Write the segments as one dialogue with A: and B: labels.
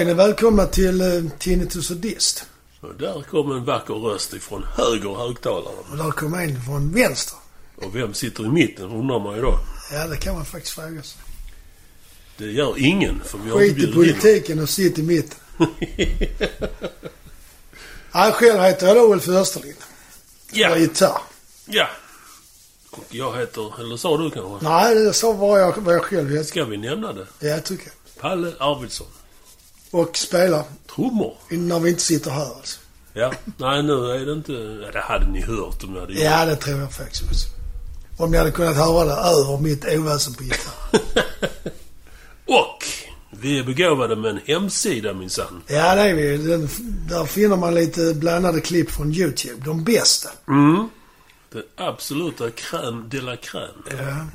A: Är ni välkomna till uh, Tinnitus och Dist.
B: Och där kom en vacker röst ifrån höger högtalaren.
A: Och där kom en från vänster.
B: Och vem sitter i mitten undrar man ju då.
A: Ja, det kan man faktiskt fråga sig.
B: Det gör ingen, för vi har
A: Skit i
B: bjudit in
A: politiken och sitt i mitten. ja, själv heter jag då Ulf Österlind.
B: Ja,
A: Jag gitarr.
B: ja. Och jag heter, eller sa du kanske?
A: Nej, det sa bara jag vad jag själv heter.
B: Ska vi nämna det?
A: Ja, jag tycker jag.
B: Palle Arvidsson.
A: Och spelar
B: Trummor.
A: när vi inte sitter här alltså.
B: Ja. Nej, nu är det inte... Det hade ni hört om ni hade gjort.
A: Ja, det tror jag faktiskt också. Om ni hade kunnat höra det över mitt oväsen på gitarr.
B: Och vi är begåvade med en hemsida minsann.
A: Ja, det är vi. Den, där finner man lite blandade klipp från YouTube. De bästa.
B: Mm. Den absoluta crème de la crème.
A: Ja.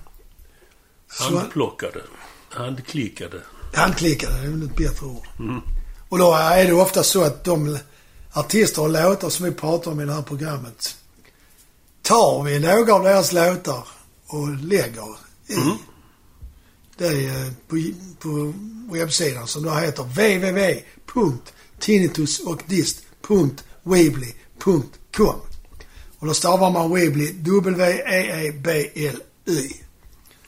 B: Handplockade. Handklickade.
A: Handklickade, det är väl ett bättre ord.
B: Mm.
A: Och då är det ofta så att de artister och låtar som vi pratar om i det här programmet tar vi några av deras låtar och lägger i.
B: Mm.
A: Det är eh, på, på webbsidan som då heter www.tinnitusochdist.weebly.com Och då stavar man Weebly W-E-E-B-L-Y.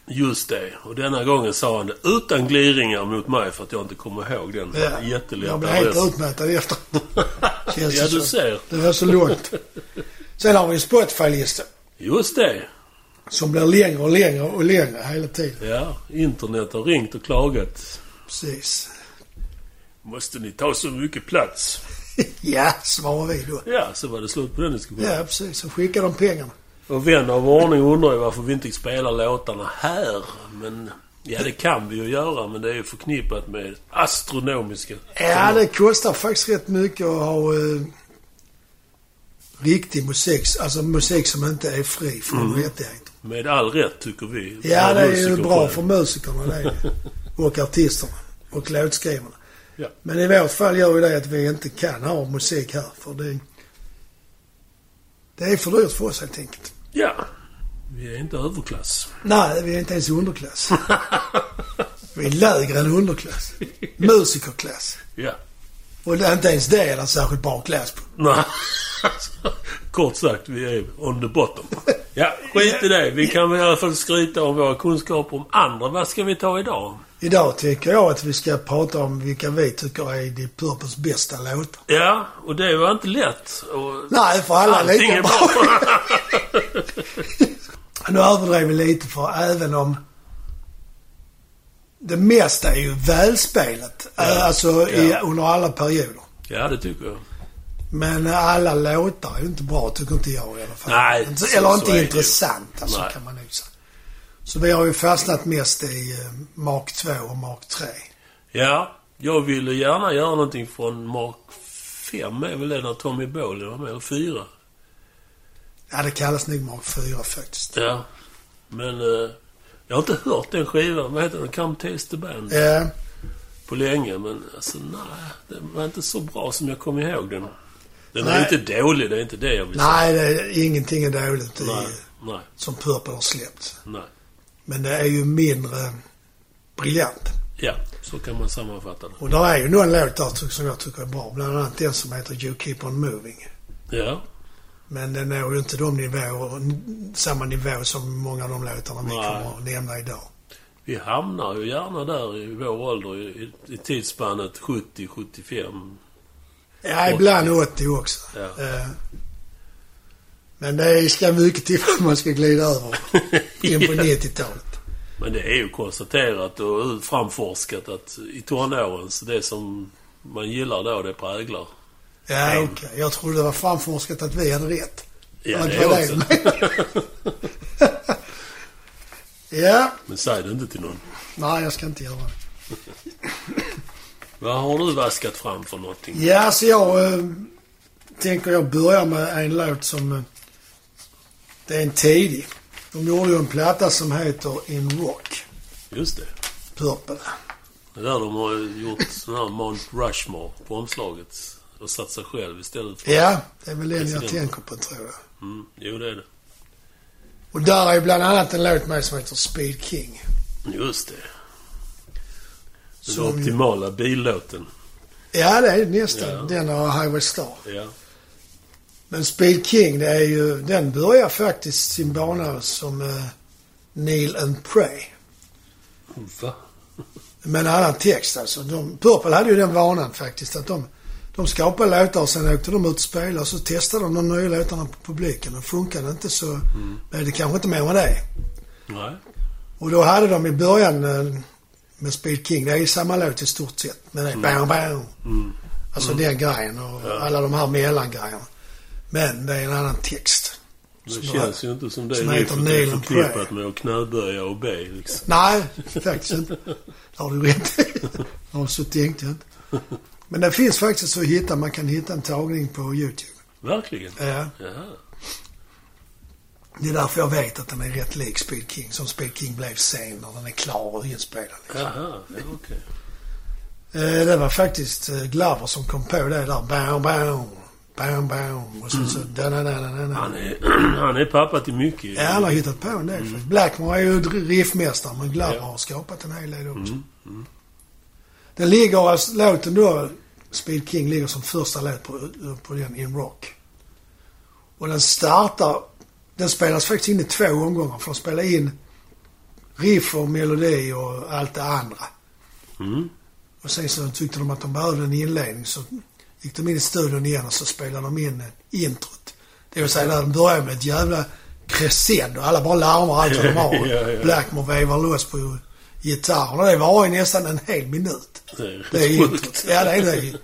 B: Just det. Och denna gången sa han det utan gliringar mot mig för att jag inte kommer ihåg den
A: Ja.
B: jättelätta
A: Jag blev helt utmattad efter.
B: Ja, du ser.
A: Det var så långt. Sen har vi en Spotify-lista.
B: Just det.
A: Som blir längre och längre och längre hela tiden.
B: Ja, internet har ringt och klagat.
A: Precis.
B: Måste ni ta så mycket plats?
A: ja, svarar vi då.
B: Ja, så var det slut på den diskussionen.
A: Ja, precis. Så skickar de pengarna.
B: Och vän av ordning undrar ju varför vi inte spelar låtarna här. Men ja, det kan vi ju göra, men det är ju förknippat med astronomiska...
A: Ja, det kostar faktiskt rätt mycket att ha eh, riktig musik. Alltså musik som inte är fri från
B: Mm.
A: rättigheter.
B: Med all rätt, tycker vi.
A: Ja, det är ju bra för musikerna det är det. Och artisterna. Och låtskrivarna.
B: Ja.
A: Men i vårt fall gör ju det att vi inte kan ha musik här. För det, det är för dyrt för oss helt enkelt.
B: Ja. Vi är inte överklass.
A: Nej, vi är inte ens underklass. vi är lägre än underklass. Musikerklass.
B: Ja.
A: Och inte ens det är det särskilt bra klass på.
B: Nej. Kort sagt, vi är on the bottom. Ja, skit i det. Vi kan väl i alla fall skryta om våra kunskaper om andra. Vad ska vi ta idag?
A: Idag tycker jag att vi ska prata om vilka vi tycker är Deep Purples bästa låtar.
B: Ja, och det var inte lätt. Och
A: Nej, för alla lika
B: är
A: bra.
B: bra.
A: Nu överdrev vi lite för även om det mesta är ju välspelat.
B: Ja.
A: eh, Alltså i,
B: Ja.
A: under alla perioder.
B: ja, det tycker jag.
A: Men alla låtar är ju inte bra, tycker inte jag i alla fall.
B: Nej,
A: Inte-
B: så-
A: Eller
B: så
A: inte
B: det ju.
A: intressant, alltså,
B: Nej.
A: kan man nog säga. Så vi har ju fastnat mest i eh, Mark 2 och Mark 3.
B: Ja, jag ville gärna göra någonting från Mark 5 är väl det när Tommy Bowley var med, eller 4.
A: Ja, det kallas nog Mark 4 faktiskt.
B: Ja. Men eh, jag har inte hört den skivan. Vad heter den? Come Taste the Band.
A: Ja,
B: På länge. Men alltså nej. Den var inte så bra som jag kom ihåg den. Den
A: Nej.
B: är inte dålig. Det är inte det jag vill
A: nej, det är, ingenting är dåligt i,
B: säga. Nej. Nej.
A: som Purple har släppt.
B: Nej.
A: Men det är ju mindre briljant.
B: Ja, så kan man sammanfatta det.
A: Och där är ju någon låt där som jag tycker är bra. Bland annat den som heter You Keep On Moving.
B: Ja.
A: Men den når ju inte de nivåer, samma nivå som många av de låtarna vi kommer att nämna idag.
B: Vi hamnar ju gärna där i vår ålder i, i, tidsspannet 70-75.
A: Ja, ibland 80 också.
B: Ja.
A: Eh, Men det ska mycket till för att man ska glida över in på 90-talet.
B: Men det är ju konstaterat och framforskat att i tonåren, så det som man gillar då, det präglar.
A: Ja, okej. Jag trodde det var framforskat att vi hade rätt.
B: Ja, det
A: var
B: också.
A: ja.
B: Men säg det inte till någon.
A: Nej, jag ska inte göra det.
B: Vad har du vaskat fram för någonting?
A: Ja, så jag eh, tänker jag börjar med en låt som... Eh, det är en tidig. De gjorde ju en platta som heter In Rock.
B: Just det.
A: Purple.
B: Det är där de har gjort sån här Mount Rushmore på omslaget. Och satt sig själv istället för...
A: Ja, det är väl den jag tänker på tror jag.
B: Mm, jo, det är det.
A: Och där är bland annat en låt med som heter Speed King.
B: Just det. Den
A: Som ju-
B: optimala billåten.
A: Ja, det är nästan.
B: Ja.
A: Den och Highway Star.
B: Ja.
A: Men Speed King, det är ju, den börjar faktiskt sin bana som uh, Neil and Pray.
B: Va?
A: Med en annan text alltså. De, Purple hade ju den vanan faktiskt att de, de skapade låtar och sen åkte de ut och spelade och så testade de de nya låtarna på publiken. Och funkade inte så blev det kanske inte mer med det.
B: Nej.
A: Och då hade de i början eh, med Speed King, det är ju samma låt i stort sett. Men det är bam, bam.
B: Mm.
A: Alltså den grejen och
B: Ja.
A: alla de här mellangrejerna. Men det är en annan text.
B: Det
A: Som
B: känns ju inte som det
A: som
B: är förknippat med att knäböja och be liksom.
A: Nej, faktiskt inte. Det har du rätt i. Så tänkte jag inte. Men det finns faktiskt att hitta. Man kan hitta en tagning på YouTube.
B: Verkligen?
A: Ja.
B: Jaha.
A: Det är därför jag vet att den är rätt lik Speed King. Som Speed King blev sen när den är klar och inspelad. Liksom.
B: Jaha, ja, okej.
A: Eh, Det var faktiskt eh, Glover som kom på det där. Bam, bam, bam, bam. Och sen så... Da, da, da, da, da.
B: Han är, han är pappa till mycket.
A: Ja, han har hittat på en del. Mm. Blackmore är ju riffmästare, men Glover
B: Ja.
A: har skapat en hel del också.
B: Mm, mm.
A: Den ligger, alltså, låten då, Speed King, ligger som första låt på, på den In Rock. Och den startar, den spelas faktiskt in i två omgångar för de spelar in riff och melodi och allt det andra.
B: Mm.
A: Och sen så tyckte de att de behövde en inledning så gick de in i studion igen och så spelade de in introt. Det vill säga där de börjar med ett jävla crescendo. Alla bara larmar allt vad de har.
B: Ja, ja.
A: Blackmore vevar loss på gitarren det var i nästan en hel minut.
B: Det är
A: Det är
B: sjukt.
A: Ja, det är det.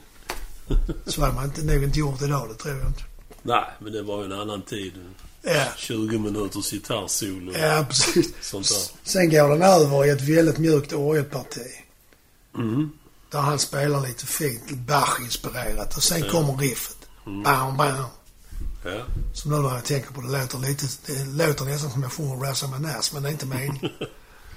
A: Så hade man inte, nog inte gjort idag, det tror jag inte.
B: Nej, men det var ju en annan tid.
A: Ja,
B: 20 minuters gitarrsolo.
A: ja precis.
B: Sånt där.
A: Sen går den över i ett väldigt mjukt orgelparti.
B: Mm.
A: Där han spelar lite fint, Bach-inspirerat. Och sen
B: Ja.
A: kommer riffet.
B: Mm.
A: Bam, bam.
B: Ja.
A: Som nu när jag tänker på det låter lite, det låter nästan som jag sjunger Razz men det är inte meningen.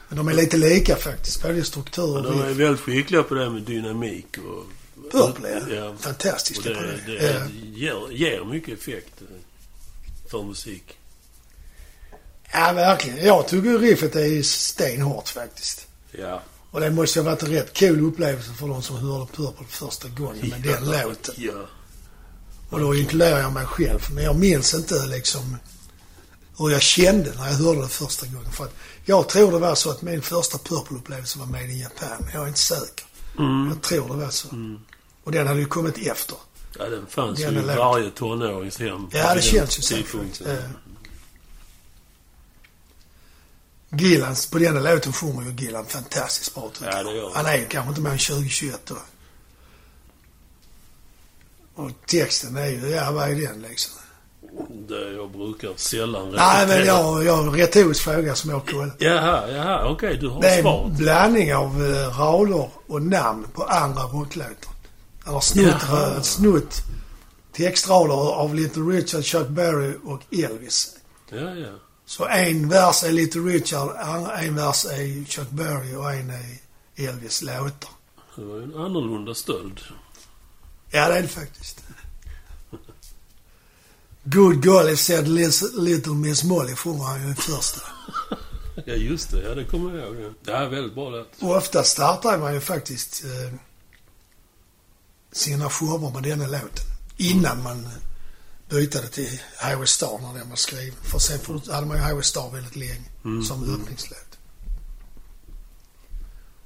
A: Men de är lite lika faktiskt, både struktur och
B: De är väldigt skickliga på det med dynamik och...
A: Purple, ja.
B: ja.
A: Fantastiska på
B: det,
A: det.
B: det
A: Ja.
B: ger, ger mycket effekt för musik.
A: ja, verkligen. Jag tycker riffet är stenhårt faktiskt.
B: Ja.
A: Och det måste ha varit en rätt cool upplevelse för de som hörde Purple första gången med den låten.
B: Ja.
A: Och då inkluderar jag mig själv. Men jag minns inte liksom hur jag kände när jag hörde det första gången. För att jag tror det var så att min första Purple-upplevelse var Made in Japan. Jag är inte säker.
B: Mm.
A: Jag tror det var så.
B: Mm.
A: Och den hade ju kommit efter.
B: Ja, den fanns
A: Den
B: ju i varje tonårings hem.
A: Ja, det känns ju så. Eh. På den låten sjunger ju Gillan fantastiskt bra tycker
B: Ja,
A: jag.
B: det gör han.
A: Han är ju kanske inte mer än 20-21 då. Och texten är ju, ja vad är den liksom?
B: Det jag brukar sällan
A: Nej men
B: repetera.
A: jag, jag har en retorisk fråga som jag kollar.
B: Jaha, jaha, okej, du har
A: Det är en
B: svaret.
A: blandning av eh, rader och namn på andra rocklåtar. Eller snutt, eh, snutt textrader av Little Richard, Chuck Berry och Elvis.
B: Ja, ja.
A: Så en vers är Little Richard, en vers är Chuck Berry och en är Elvis låtar.
B: Det var ju en annorlunda stöld.
A: Ja, det är det faktiskt. Good golly said Little Miss Molly sjunger han ju i första.
B: Ja, just det. Ja, det kommer jag ihåg. Ja. Det är väldigt bra låt.
A: Och ofta startar man ju faktiskt eh, sina shower med denna låten. Innan man eh, bytte till Highway Star när den var skriven. För sen fort- hade man ju Highway Star väldigt länge
B: Mm.
A: som öppningslåt.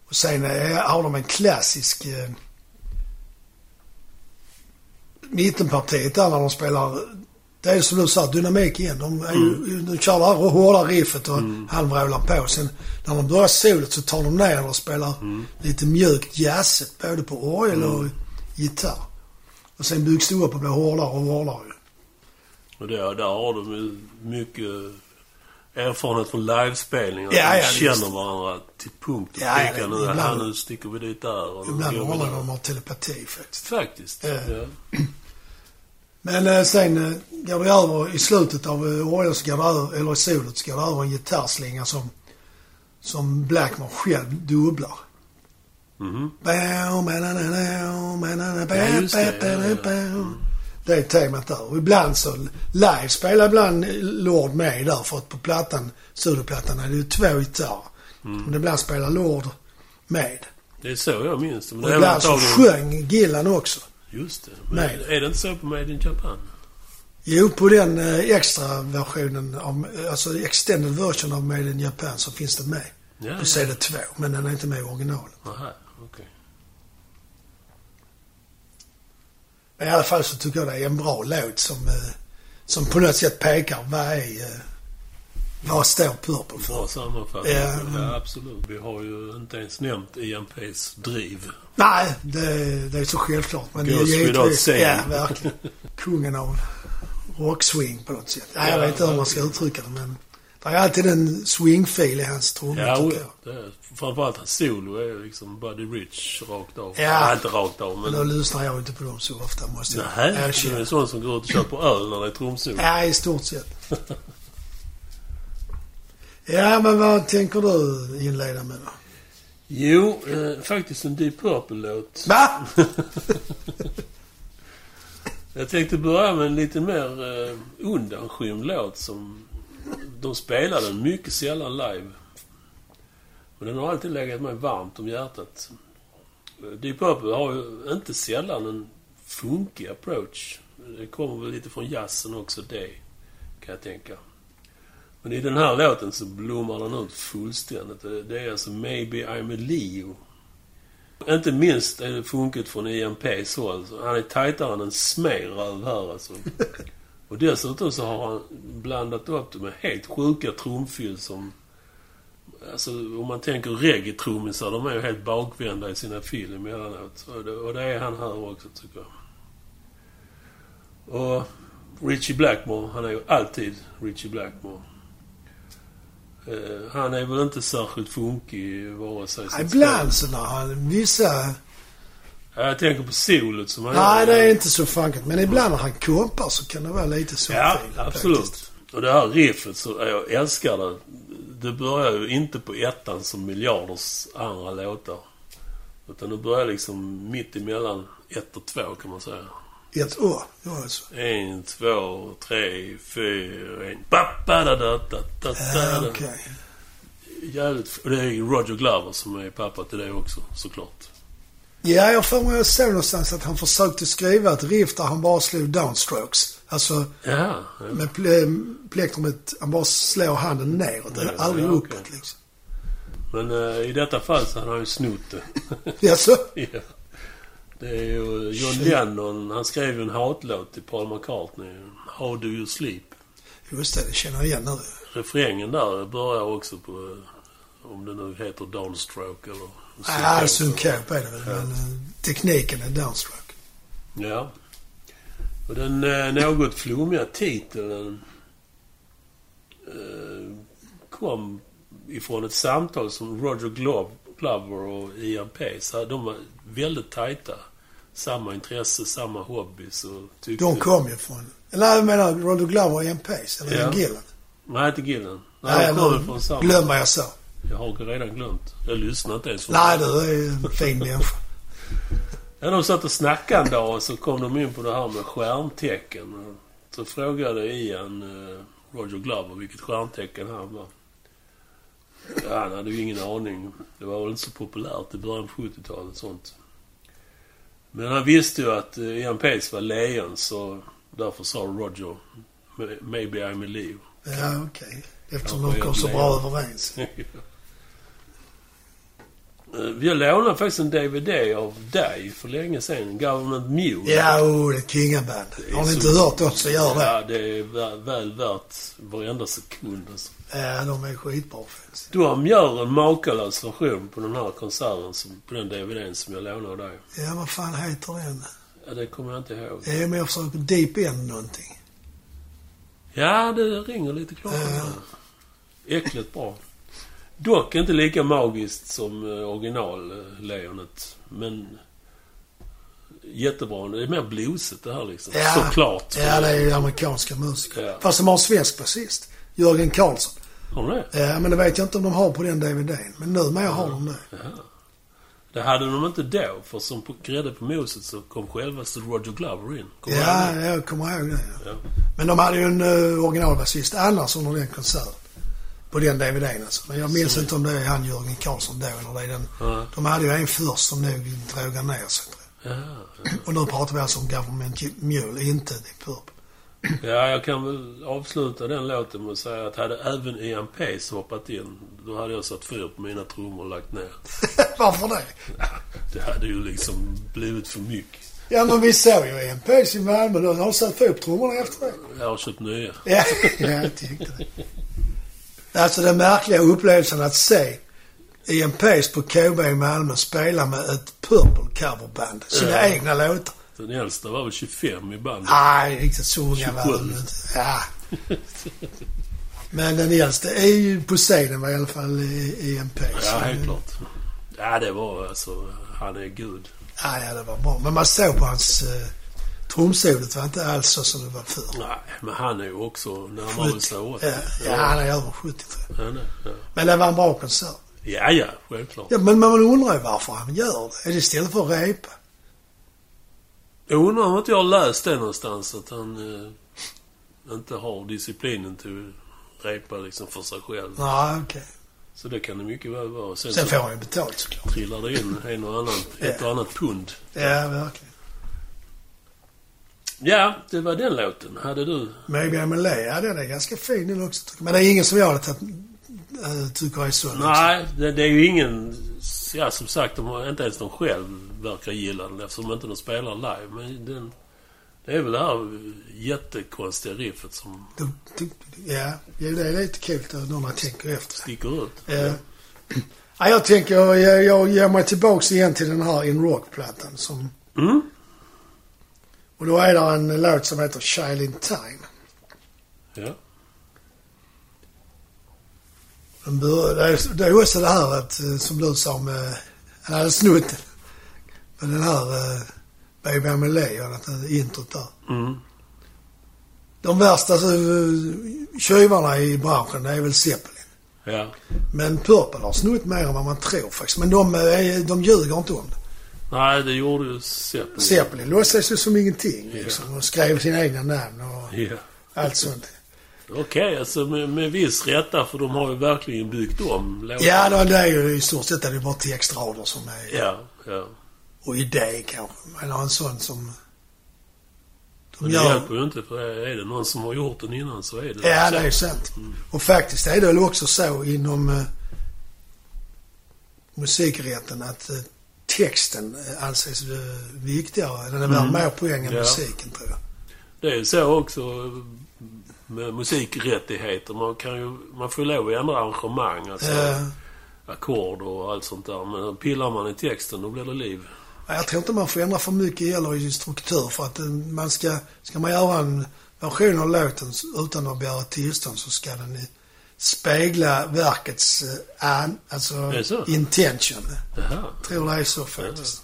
A: Och sen eh, har de en klassisk eh, mittenpartiet där när de spelar det är som du sa, dynamik igen. De, är ju, de kör det här hårda riffet och han vrålar på. Sen när de börjar solot så tar de ner och spelar lite mjukt jazzigt både på orgel och gitarr. Och sen byggs det upp och blir hårdare och hårdare.
B: Och där, där har de ju mycket erfarenhet från livespelningar.
A: Ja,
B: de
A: ja,
B: känner
A: just.
B: varandra till punkt och
A: Ja,
B: pricka. nu,
A: ibland-
B: nu sticker vi dit där. Och
A: Ibland håller de har telepati faktiskt.
B: Faktiskt.
A: Ja.
B: Ja.
A: Men eh, sen eh, går det över i slutet av eh, orgeln så går det över, eller i solot så går det över en gitarrslinga som, som Blackmore själv dubblar.
B: Just det.
A: är temat där. Och ibland så, live spelar ibland Lord med där för att på plattan, studioplattan är det ju två gitarrer.
B: Mm.
A: Men ibland spelar Lord med.
B: Det är så jag minns det.
A: Och ibland så sjöng Gillan också.
B: Just det. Men
A: Nej.
B: är det inte så på Made in Japan?
A: Jo, på den eh, extra versionen av, alltså extended version av Made in Japan så finns det med.
B: Ja,
A: På CD 2, men den är inte med i originalet.
B: Aha.
A: Men i alla fall så tycker jag det är en bra låt som, eh, som på något sätt pekar vad är, eh, vad står Purple för.
B: Bra sammanfattning.
A: Ja,
B: Ja, absolut. Vi har ju inte ens nämnt EMPs driv.
A: Nej, det, det är så självklart. Men det är
B: Goes
A: givetvis, ja verkligen, kungen av rockswing på något sätt. Ja, jag
B: Ja,
A: vet inte hur man ska uttrycka det men det är alltid en swingfil i hans trummor
B: Ja,
A: tycker jag.
B: det är, framförallt hans solo är liksom Buddy Rich rakt av.
A: Ja.
B: Inte rakt av,
A: Men
B: men...
A: då lyssnar jag inte på dem så ofta måste jag
B: Nej, du är
A: erkänna.
B: en sån som går ut och köper öl när det är trumsolo.
A: Ja, i stort sett. ja, men vad tänker du inleda med då?
B: Jo, eh, faktiskt en Deep Purple-låt.
A: Va?
B: Jag tänkte börja med en lite mer eh, undanskymd låt som de spelade mycket sällan live. Och den har alltid legat mig varmt om hjärtat. Eh, Deep Purple har ju inte sällan en funkig approach. Det kommer väl lite från jazzen också det, kan jag tänka. Men i den här låten så blommar den ut fullständigt. Det är alltså Maybe I'm a Leo. Inte minst är det funket från IMPs håll. Alltså. Han är tajtare än en smeröv här alltså. Och dessutom så har han blandat upp det med helt sjuka trumfyll som... Alltså om man tänker reggae-trummisar, de är ju helt bakvända i sina fyll emellanåt. Och det, och det är han här också tycker jag. Och Richie Blackmore, han är ju alltid Richie Blackmore. Eh, han är väl inte särskilt funkig vare sig sitt
A: Ibland så när han, vissa...
B: Ja, Jag tänker på solot som han
A: Nej,
B: gör.
A: det är inte så funkigt. Men ibland när han kompar så kan det vara lite så
B: Ja, absolut.
A: faktiskt.
B: Och det här riffet, så jag älskar det. Det börjar ju inte på ettan som miljarders andra låtar. Utan det börjar liksom mitt emellan ett och två kan man säga.
A: Ett år, ja alltså.
B: En, två, tre, fyra, en... Ba, ba, da, da, da, da,
A: Ja,
B: da.
A: okej.
B: Jävligt... Och det är ju Roger Glover som är pappa till det också, såklart.
A: Ja, jag får mig jag såg någonstans att han försökte skriva ett riff där han bara slog downstrokes. Alltså
B: Ja, ja.
A: med ple- plektrumet, han bara slår handen neråt.
B: Ja,
A: aldrig
B: ja,
A: uppåt
B: okej.
A: liksom.
B: Men eh, i detta fall så har han ju snott det.
A: Jaså?
B: Ja. Det är ju John Lennon, han skrev ju en hatlåt till Paul McCartney. How do you sleep?
A: Just det, det känner jag igen nu.
B: Refrängen där börjar också på, om det nu heter downstroke eller...
A: Ja, synkop är det väl. Men eh, tekniken är downstroke.
B: Ja. Och den eh, något flummiga titeln eh, kom ifrån ett samtal som Roger Glo- Glover och Ian Pace De var väldigt tajta. Samma intresse, samma hobbys och tyckte...
A: De kom ju från... Eller jag menar Roger Glover och Ian Pace. Eller
B: Ja.
A: Ian Gillan.
B: Nej, inte Gillen. Nej,
A: Nej,
B: de kommer från samma...
A: glöm vad jag sa.
B: Jag har redan glömt. Jag lyssnar inte ens.
A: Nej, du är en fin människa.
B: Ja, de satt och snackade en dag och så kom de in på det här med stjärntecken. Så frågade Ian eh, Roger Glover vilket stjärntecken han var. Ja, han hade ju ingen aning. Det var väl inte så populärt i början på 70-talet sånt. Men han visste ju att eh, Ian Pace var lejon så därför sa Roger Maybe I'm a Leo.
A: Ja, okej. Eftersom
B: Kanske
A: de kom
B: jag
A: så bra överens.
B: Eh, Vi lånade faktiskt en DVD av dig för länge sedan. Government Mule.
A: Ja, oh, det är kingaband. Har ni inte hört dem så gör det.
B: Ja, det är väl värt varenda sekund. Alltså.
A: Ja, de är skitbra faktiskt.
B: De gör en makalös version på den här konserten, som, på den DVDn som jag lånade dig.
A: Ja, vad fan heter den?
B: Ja, det kommer jag inte ihåg.
A: Ja, men jag försöker deep end någonting.
B: Ja, det ringer lite klart.
A: Ja.
B: Äckligt bra. Dock inte lika magiskt som eh, originallejonet. Men jättebra. Det är mer bluesigt det här liksom.
A: Ja.
B: Såklart.
A: Ja, det är ju amerikanska musiker.
B: Ja.
A: Fast de har en svensk basist. Jörgen Karlsson.
B: Har du det?
A: Ja, men det vet jag inte om de har på den DVDn. Men numera har de det.
B: Ja. Det hade de inte då, för som på grädde på moset så kom självaste Roger Glover in. Kommer
A: Ja, jag kommer ihåg det. Ja.
B: Ja.
A: Men de hade ju en uh, originalbasist annars under den konserten. På den DVDn alltså. Men jag minns inte om det är han Jörgen Karlsson då eller det är den.
B: Ja.
A: De hade ju en först som nog drog ner sig. tror jag.
B: Ja.
A: Och nu pratar vi alltså om Government Mule, inte Deep Purple.
B: Ja, jag kan väl avsluta den låten med att säga att hade även Ian Pace hoppat in, då hade jag satt fyr på mina trummor och lagt ner.
A: Varför det?
B: Det hade ju liksom blivit för mycket.
A: Ja men vi såg ju en pace i Malmö. Då har du satt på upp trummorna efter det?
B: Jag har köpt nya.
A: Ja, jag tänkte det. Alltså den märkliga upplevelsen att se Ian Pace på KB i Malmö spela med ett Purple coverband. Sina
B: Ja.
A: egna låtar.
B: Den äldsta var väl 25 i bandet.
A: Nej, riktigt så unga var
B: 27.
A: de inte. Ja. Men den äldste är ju på scenen var i alla fall i- Pace.
B: Ja, helt klart. Ja, det var alltså... Han är gud.
A: Ja, ja, det var bra. Men man såg på hans uh, trumsolet var inte alls så som det var förr.
B: Nej, men han är ju också närmare sig 80.
A: Ja, ja, han är över 70 tror jag.
B: Ja.
A: Men det var en bra konsert.
B: ja, ja, självklart.
A: Ja, men man undrar ju varför han gör det. Är det istället för att repa?
B: Jag undrar om inte jag har läst det någonstans att han eh, inte har disciplinen till att repa liksom för sig själv.
A: Nej, okej.
B: Så det kan det mycket väl vara. Sen,
A: Sen får han ju betalt såklart.
B: trillar det in en och annan, ett
A: Ja.
B: och annat pund.
A: Ja, verkligen.
B: Ja, det var den låten. Hade du?
A: Maybe I'm a lay. Ja, den är ganska fin den också. Men det är ingen som jag hade tagit, äh, tycker är så. liksom.
B: Nej, det, det är ju ingen... Ja, som sagt, de har, inte ens de själv verkar gilla den eftersom inte de spelar live. Men den... Det är väl det här jättekonstiga riffet som
A: ja, ja, det är lite kul när man tänker efter.
B: sticker ut.
A: Ja. Ja, jag tänker, jag, jag ger mig tillbaks igen till den här In Rock-plattan som...
B: Mm.
A: Och då är det en låt som heter Child in Time.
B: Ja.
A: Den det, är, också det här att, eh, som du sa med... Han hade snott den. Men den här uh, Baby I'm a Lay och det introt där.
B: Mm.
A: De värsta uh, tjuvarna i branschen det är väl Zeppelin.
B: Ja.
A: Men Purple har snott mer än vad man tror faktiskt. Men de, eh, är, de ljuger inte om det.
B: Nej, det gjorde ju Zeppelin.
A: Zeppelin låtsas ju som ingenting liksom. Och skrev sina egna namn och
B: Ja.
A: allt sånt.
B: Okej, alltså med, med viss rätta för de har ju verkligen byggt om låten.
A: Ja, då, det är ju i stort sett är det bara textrader som är...
B: Ja, ja.
A: Och idé kanske. Eller en sån som... De
B: Men det
A: gör...
B: hjälper ju inte för är det någon som har gjort den innan så är det
A: Ja, det är sant. Och faktiskt är det väl också så inom eh, musikrätten att eh, texten eh, anses eh, viktigare. Den är värd
B: Mm.
A: mer poäng än
B: Ja.
A: musiken tror jag.
B: Det är ju så också med musikrättigheter. Man kan ju, man får lov att ändra arrangemang, alltså
A: Eh,
B: ackord och allt sånt där. Men pillar man i texten då blir det liv.
A: jag tror inte man får ändra för mycket heller i struktur för att eh, man ska... Ska man göra en version av låten utan att begära tillstånd så ska den spegla verkets eh, an, alltså intention. Jag tror det är så faktiskt.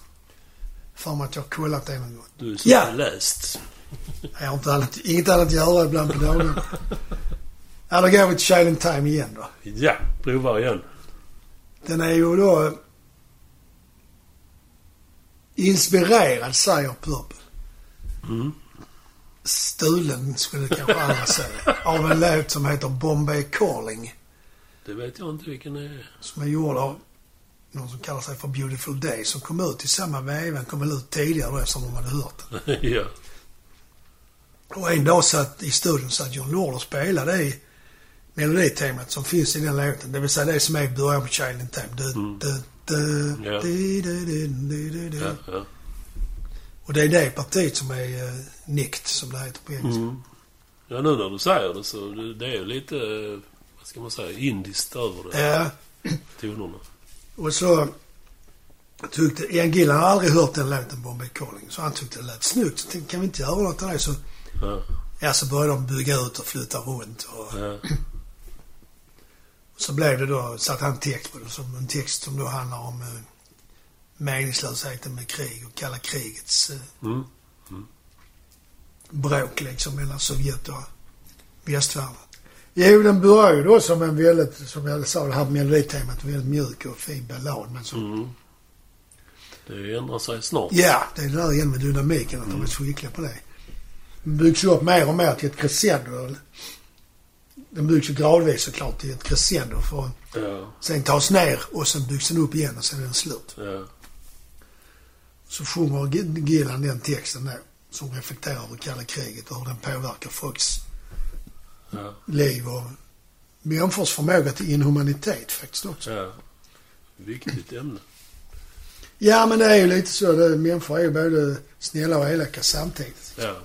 A: För mig att jag har kollat det någon gång.
B: Du är så
A: Ja.
B: läst.
A: Jag har inte annat, inget annat att göra ibland på dagen. Ja, då går vi till in Time igen då.
B: Ja, prova igen.
A: Den är ju då inspirerad, säger Purple.
B: Mm.
A: Stulen, skulle kanske andra säga. Av en låt som heter Bombay Calling.
B: Det vet jag inte vilken det är.
A: Som är gjord av någon som kallar sig för Beautiful Day. Som kom ut i samma veva. kom väl ut tidigare då eftersom de hade hört den.
B: ja. Och
A: en dag satt i studion satt John Lord och spelade i meloditemat som finns i den låten. Det vill säga det som är början på Child in Time. Du,
B: Mm.
A: du, du,
B: Ja.
A: du, du. Och det är det partiet som är uh, nicked, som det heter på engelska.
B: Mm. Ja, nu när du säger det så det, det är ju lite, vad ska man säga, indiskt över det.
A: Ja,
B: Tonerna.
A: och så tyckte Ian Gillan har aldrig hört den låten, Bombay Calling. Så han tyckte det lät snyggt. Så tänkte, kan vi inte göra något av det? Så,
B: Ja,
A: ja, så började de bygga ut och flytta runt. Och,
B: ja.
A: Så blev det då, satt han text på det, som en text som då handlar om eh, meningslösheten med krig och kalla krigets eh,
B: Mm.
A: bråk liksom mellan Sovjet och västvärlden. Jo, den börjar ju då som en väldigt, som jag sa, det här meloditemat, väldigt mjuk och fin ballad. Men så,
B: Mm. Det ändrar sig snart.
A: ja, det är det där igen med dynamiken, att de är så skickliga på det. Byggs ju upp mer och mer till ett crescendo. den byggs ju gradvis såklart till ett crescendo för att
B: Ja,
A: sen tas ner och sen byggs den upp igen och sen är den slut.
B: ja.
A: Så sjunger Gillan den texten då. Som reflekterar över kalla kriget och hur den påverkar folks
B: Ja,
A: liv och människors förmåga till inhumanitet faktiskt också.
B: ja. Viktigt ämne.
A: Ja, men det är ju lite så. Det, människor är ju både snälla och elaka samtidigt.
B: Ja,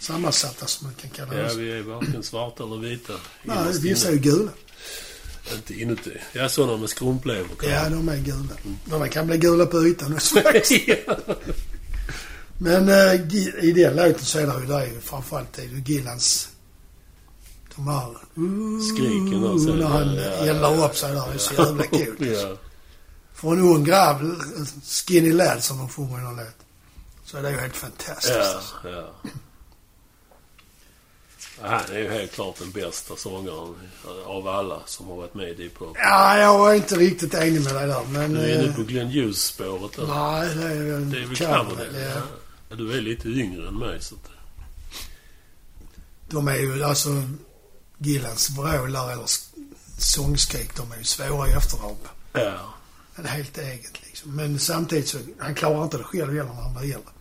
A: Sammansatta som man kan kalla
B: ja
A: det.
B: vi är varken svarta eller vita.
A: Nej, vissa är ju gula.
B: Inte inuti. Ja, sådana med skrumplever
A: Ja, de är gula. De kan bli gula på ytan också.
B: ja.
A: Men eh, Gi- i den låten så är det ju, är ju framförallt det är ju Gillans... De här...
B: Skriken och så.
A: När han
B: Ja, ja,
A: eldar
B: ja,
A: upp sig där. Det är så jävla coolt.
B: Ja.
A: För en ung grabb, skinny lad som de sjunger i någon låt. Så är det ju helt fantastiskt.
B: Ja,
A: alltså.
B: ja. Han är ju helt klart den bästa sångaren av alla som har varit med i Deep Purple.
A: Ja, jag är inte riktigt enig med dig där. Men...
B: Du är inne
A: eh,
B: på Glenn Hughes-spåret där.
A: Nej, det är en
B: Det är väl
A: cover.
B: cover
A: Ja.
B: ja. Du är lite yngre än mig så att...
A: De är ju alltså... Gillans vrålar eller sångskrik, de är ju svåra i efterrap.
B: Ja.
A: Är helt eget liksom. Men samtidigt så, han klarar inte det själv heller när han blir äldre.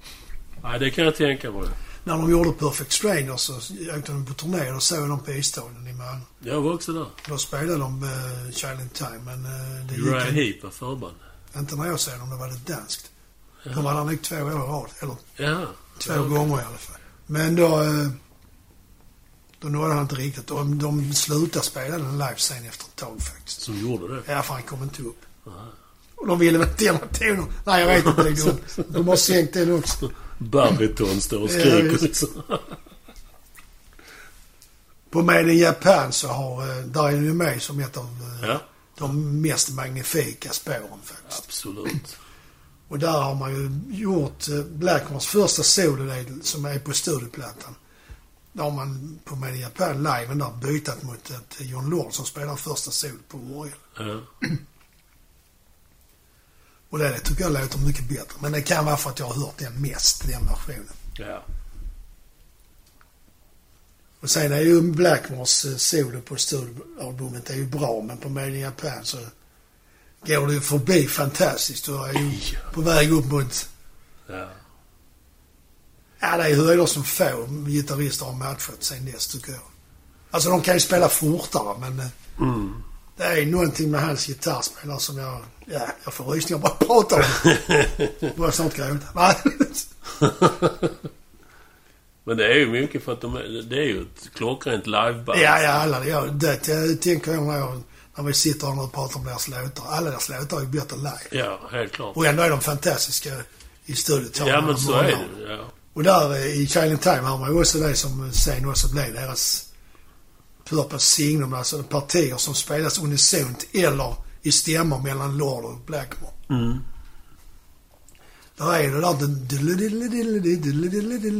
B: Nej, det kan jag tänka mig.
A: När de gjorde Perfect Strangers så åkte de på turné och såg de på Isstadion i Malmö.
B: Jag var också där.
A: Då spelade de uh, Child in Time, men uh, det
B: Uriah
A: gick
B: Heep var förband.
A: inte när jag såg dem, det var det danskt. De var där nog två år i rad, eller
B: Ja.
A: två
B: Ja.
A: gånger i alla fall. Men då, eh, då nådde han inte riktigt. De, de slutade spela den live sen efter ett tag faktiskt.
B: Som gjorde det.
A: Ja, för han kom inte upp.
B: Ja.
A: Och de ville väl inte ändra tonen. Nej, jag vet inte. De, de har sänkt den också.
B: Bariton står och
A: Ja,
B: skriker liksom.
A: På Made in Japan så har, eh, där är ju med som ett av eh,
B: Ja,
A: de mest magnifika spåren faktiskt.
B: absolut.
A: Och där har man ju gjort eh, Blackmores första solodel som är på studioplattan. Där har man på Made in Japan live där bytat mot ett John Lord som spelar första sol på orgel.
B: Ja.
A: Och det tycker jag låter mycket bättre. Men det kan vara för att jag har hört den mest, den versionen.
B: Ja.
A: Och sen är ju Blackmores eh, solo på studioalbumet är ju bra, men på Made in Japan så går det ju förbi fantastiskt. Du är ju på väg upp mot...
B: Ja.
A: Ja, det är höjder som få gitarrister har matchat sen dess, tycker jag. Alltså, de kan ju spela fortare, men eh,
B: Mm.
A: Det är någonting med hans gitarrspel som jag... Ja, jag får rysningar bara prata om det. Börjar snart gråta.
B: Men det är ju mycket för att de är, det är ju ett klockrent liveband.
A: Ja, ja, alla. Ja, det jag tänker jag när, när vi sitter här och pratar om deras låtar. Alla deras låtar är ju bättre live.
B: Ja, helt klart.
A: Och ändå är de fantastiska i studion.
B: Ja, men så är det ja.
A: Och där eh, i Child Time har man ju också det som sen också blev deras Purples signum. Alltså partier som spelas unisont eller i stämmor mellan Lord och Blackmore.
B: Mm.
A: Där är det där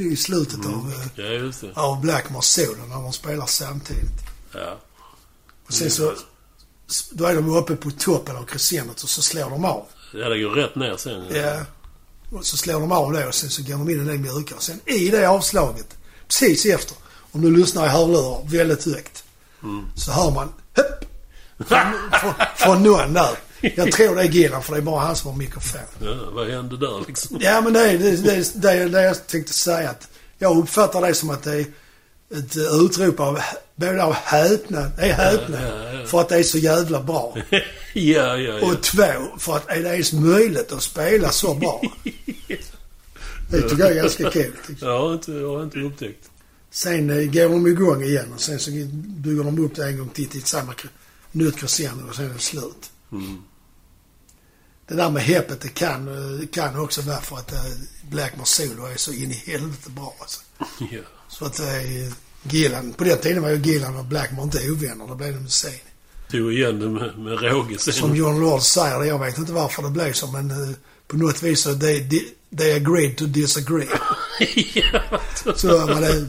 A: i slutet av, eh,
B: Ja,
A: av Blackmores solo när de spelar samtidigt.
B: Ja.
A: Och sen så, då är de uppe på toppen av crescendot och så slår de av.
B: Ja, det går rätt ner sen.
A: Ja. Och så slår de av det och sen så går de in i det mjuka. Och sen i det avslaget, precis efter, om du lyssnar i hörlurar väldigt högt,
B: Mm.
A: så hör man hopp från, från, från någon där. Jag tror det är Gillan för det är bara han som har mikrofon.
B: Ja, vad hände där liksom?
A: Ja men det är det, det, det, det jag tänkte säga. Att jag uppfattar det som att det är ett utrop av både av häpnad, det är häpnad,
B: Ja, ja, ja.
A: för att det är så jävla bra.
B: ja, ja, ja.
A: Och två, för att är det ens möjligt att spela så bra? Det tycker jag är ganska kul. Liksom.
B: Inte, jag har inte upptäckt.
A: Sen eh, går de igång igen och sen så bygger de upp det en gång till till samma nytt crescendo och sen är det slut.
B: Mm.
A: Det där med heppet, det kan, eh, kan också vara för att eh, Blackmore solo är så in i helvete bra alltså.
B: Ja.
A: Så att det Gillan, på den tiden var ju Gillan och Blackmore inte ovänner, det blev de sen.
B: Tog igen det med, med råge sen.
A: Som John Lord säger, jag vet inte varför det blev så men på något vis så they, they, they agreed to disagree.
B: ja.
A: Så var det...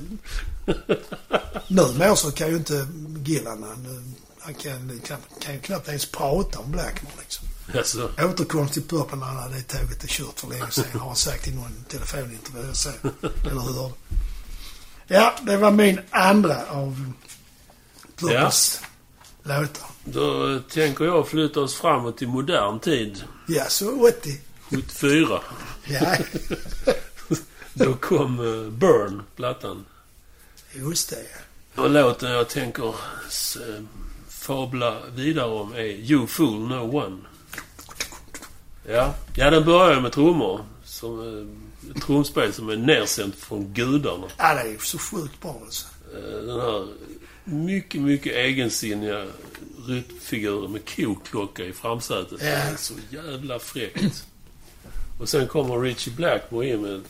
A: Numera så kan ju inte Gillan, han, han kan, kan, kan ju knappt ens prata om Blackmore liksom.
B: Alltså,
A: Återkomst till Purple när det tåget är kört för länge sedan har han sagt i någon telefonintervju jag såg. Eller hur? Ja, det var min andra av Purples låtar.
B: Då tänker jag flytta oss framåt till modern tid.
A: Ja, så 80.
B: 74.
A: Ja,
B: Då kom eh, Burn, plattan.
A: just det. ja.
B: Och låten jag tänker eh, fabla vidare om är You Fool No One. Ja, ja den börjar med trummor. Som, eh, trumspel som är nersänt från gudarna.
A: Ja, det är så sjukt bra alltså.
B: Den här mycket, mycket egensinniga rytmfiguren med koklocka i framsätet. Det är så jävla fräckt. Och sen kommer Richie Blackmore in med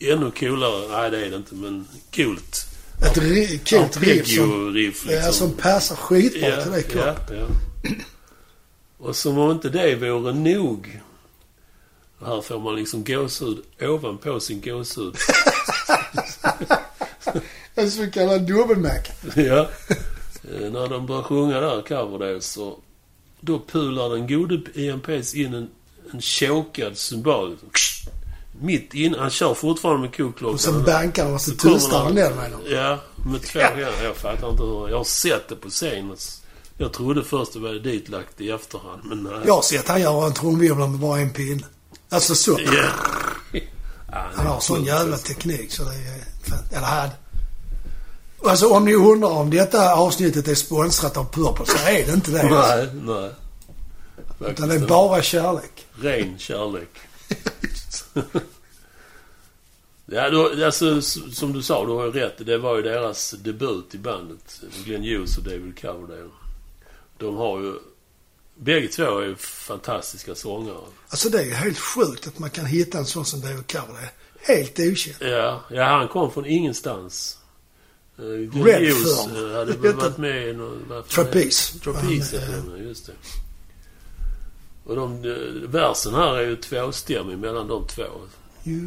B: ännu coolare, nej det är det inte, men coolt.
A: Ett ri- coolt riff som,
B: Arpeggio-riff
A: ja, som passar skitbra
B: Ja,
A: till det
B: ja,
A: ja.
B: Och som om inte det vore nog. Här får man liksom gåshud ovanpå sin gåshud.
A: En så kallad dubbelmac.
B: ja. Eh, När de börjar sjunga där, Coverdale, så... Då pular den gode EMPs in en, en chokad cymbal. Mitt in. Han kör fortfarande med koklockan.
A: Och så bankar de och så tustar
B: han.
A: den menar?
B: Ja, med två
A: Ja.
B: ja. Jag fattar inte hur... Jag har sett det på scen. Jag trodde först det var ditlagt i efterhand, men nej.
A: Jag har sett han göra en trumvirvel med bara en pinne. Alltså så.
B: Ja,
A: Han har sån jävla teknik så det är. Eller hade. Alltså om ni undrar om detta avsnittet är sponsrat av Purple så är det inte det.
B: Nej, nej.
A: Utan det är bara kärlek.
B: Ren kärlek. ja, då, alltså, som du sa, du har ju rätt. Det var ju deras debut i bandet. Glenn Hughes och David Coverdale. De har ju... Bägge två är ju fantastiska sångare.
A: Alltså det är ju helt sjukt att man kan hitta en sån som David Coverdale. Helt okänd.
B: Ja, ja han kom från ingenstans. Uh, Glenn
A: Redfern.
B: Hughes uh, hade varit med i någon...
A: Trapeze.
B: Trapeze
A: Ja,
B: just det. Och de, de, versen här är ju tvåstämmig mellan de två.
A: You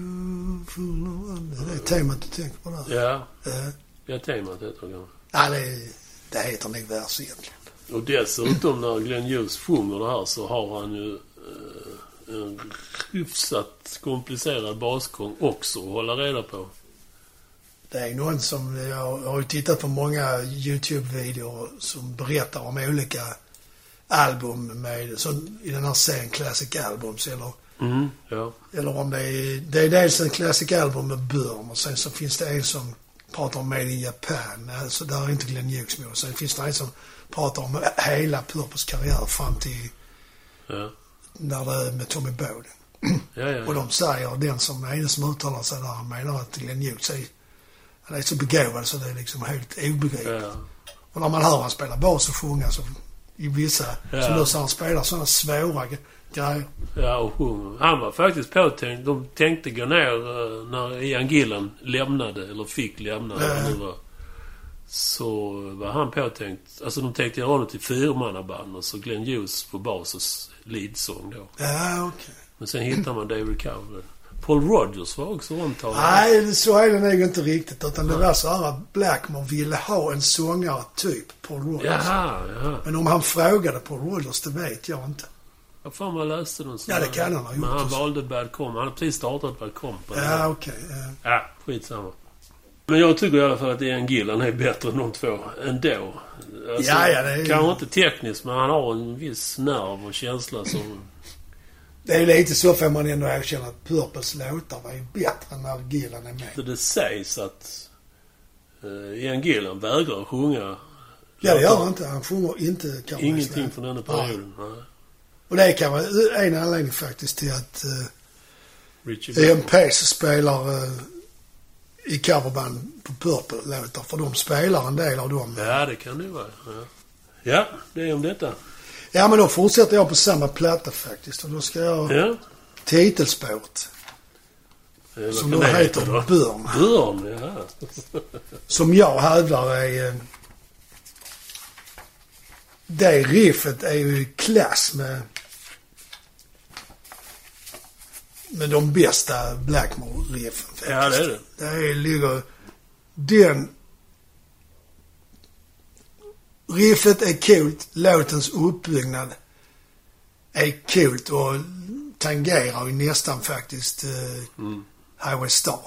A: no one. Det är temat du tänker på där.
B: Ja,
A: Eh,
B: ja temat heter det.
A: Ja, det, det heter nog vers egentligen.
B: Och dessutom när Glenn Hughes sjunger det här så har han ju eh, en hyfsat komplicerad basgång också att hålla reda på.
A: Det är någon som, jag har ju tittat på många YouTube-videor som berättar om olika album med, som i den här serien Classic Albums eller,
B: Mm, ja.
A: eller om det är, det är dels en Classic Album med Burn och sen så finns det en som pratar om Made in Japan, alltså där är inte Glenn Hughes med. Och sen finns det en som pratar om hela Purples karriär fram till
B: Ja,
A: när det är med Tommy Bowden.
B: ja, ja.
A: Och de säger, den som är som uttalar sig där, han menar att Glenn Hughes är, han är så begåvad så det är liksom helt obegripligt.
B: ja.
A: Och när man hör han spela bas och sjunga så i vissa,
B: Ja.
A: som du sa, han spelar sådana svåra grejer.
B: Ja, och. Han var faktiskt påtänkt. De tänkte gå ner eh, när Ian Gillan lämnade, eller fick lämna.
A: Ja.
B: Så var han påtänkt. Alltså de tänkte göra honom till fyrmannaband och så Glenn Hughes på bas och leadsång då.
A: Ja, okej.
B: Men sen hittar man David Coverdale. Paul Rogers var också omtalad.
A: Nej, så är det nog inte riktigt. Utan det var så här att Blackmore ville ha en sångare typ Paul Rogers.
B: Jaha, jaha.
A: Men om han frågade Paul Rogers, det vet jag inte.
B: Vad fan man läste någon sån
A: Ja, det kan han ha gjort
B: Men han
A: också.
B: valde Bad Company. Han hade precis startat Bad Company.
A: Ja, okej. ja.
B: Ja, skitsamma. Men jag tycker i alla fall att Ian Gillan är bättre än de två ändå. Alltså,
A: Ja, ja, det är-
B: Kanske inte tekniskt, men han har en viss nerv och känsla som...
A: Det är lite så får man ändå erkänna att Purples låtar var ju bättre när Gillan är med.
B: Så det sägs att uh, Ian Gillan vägrar sjunga.
A: Ja, det gör han inte. Han sjunger inte Cowboys
B: Ingenting från denna perioden. Nej.
A: Och det kan vara en anledning faktiskt till att uh,
B: Blackmore.
A: EMP spelar uh, i coverband på Purple-låtar. För de spelar en del av dem.
B: Ja, det kan det ju vara. Ja. ja, det är om detta.
A: Ja, men då fortsätter jag på samma platta faktiskt. Och då ska jag...
B: Ja.
A: Titelspåret.
B: Eh,
A: Som då
B: det
A: heter
B: då?
A: Burn.
B: Burn, ja.
A: Som jag hävdar är... eh, Det riffet är ju i klass med... Med de bästa Blackmore-riffen faktiskt.
B: Ja, det är det.
A: Där ligger... Den... Riffet är coolt. Låtens uppbyggnad är coolt och tangerar ju nästan faktiskt uh,
B: Mm.
A: Highway Star.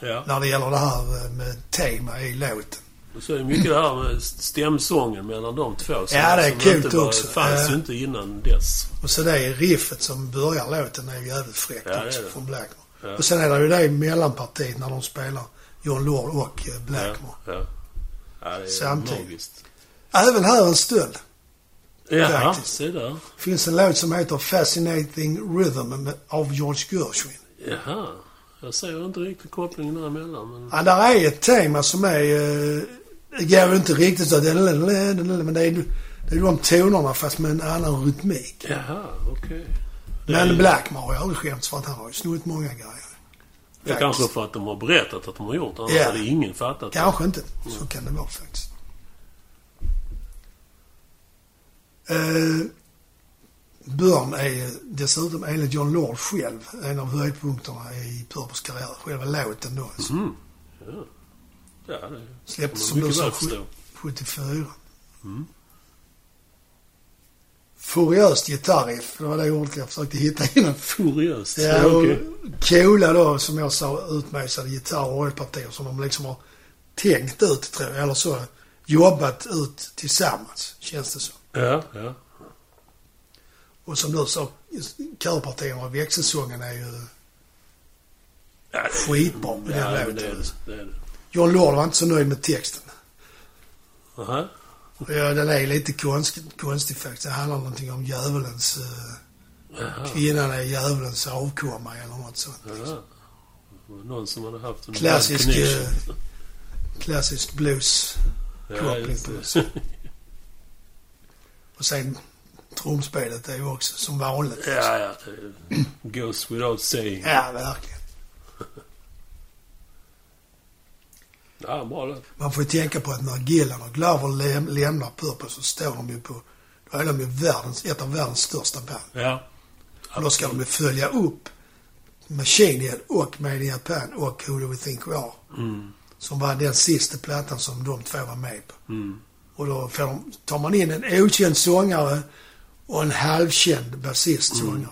B: Ja.
A: När det gäller det här eh, med tema i låten.
B: Och så är det mycket det här med stämsången mellan de två. Som,
A: Ja, det är coolt också.
B: fanns
A: Ja.
B: ju inte innan dess.
A: Och så det riffet som börjar låten är ju jävligt fräckt
B: Ja, det
A: också
B: det.
A: från Blackmore.
B: Ja.
A: Och sen är det ju det i mellanpartiet när de spelar John Lord och eh, Blackmore.
B: Ja, ja. ja det är
A: Samtidigt.
B: magiskt.
A: Även här en stöld.
B: Ja,
A: Faktiskt.
B: se där.
A: finns en låt som heter Fascinating Rhythm av George Gershwin.
B: Jaha. Jag ser inte riktigt kopplingen däremellan, men...
A: Ja, där är ett tema som är... eh, Det går inte riktigt så... Men det är, det är de tonerna fast med en annan rytmik.
B: Jaha, okej. Det
A: Men
B: är-
A: Blackmore har aldrig skämts för att han har ju snott många grejer.
B: Det är kanske för att de har berättat att de har gjort det. Annars
A: Ja.
B: hade ingen fattat det.
A: Kanske inte. Så kan det vara faktiskt. Eh, Burn är dessutom enligt John Lord själv en av höjdpunkterna i Purples karriär. Själva låten då. Alltså.
B: Mm. Ja. Ja, det
A: Släpptes som du sa
B: väl
A: sju-
B: förstå.
A: 74.
B: Mm.
A: Furiöst gitarriff. Det var det ordet jag försökte hitta innan.
B: Furiöst.
A: Ja, och
B: okej.
A: coola då, som jag sa, utmejslade gitarr och orgelpartier som de liksom har tänkt ut, tror jag. Eller så, jobbat ut tillsammans, känns det som.
B: Ja, ja.
A: Och som du sa, körpartierna och växelsången är ju
B: ja det,
A: skitbra den
B: ja, men
A: låten. John Lord var inte så nöjd med texten.
B: Aha.
A: Ja, den är lite konstig, konstig faktiskt. Det handlar någonting om djävulens... Uh,
B: Jaha.
A: kvinnan är djävulens avkomma eller något sånt.
B: Det var Någon som hade haft en
A: Klassisk, eh, Klassisk blues.
B: ja,
A: på. Och sen trumspelet är ju också som vanligt.
B: ja, ja. Det goes without saying.
A: Ja, verkligen.
B: Ja, bra låt.
A: Man får ju tänka på att när Gillan och Glover läm- lämnar Purple så står de ju på... Då är de ju världens, ett av världens största band.
B: Ja.
A: Och då ska de ju följa upp Machine Head och Made in Japan och Who Do We Think We Are.
B: Mm.
A: Som var den sista plattan som de två var med på.
B: Mm.
A: Och då får tar man in en okänd sångare och en halvkänd basistsångare.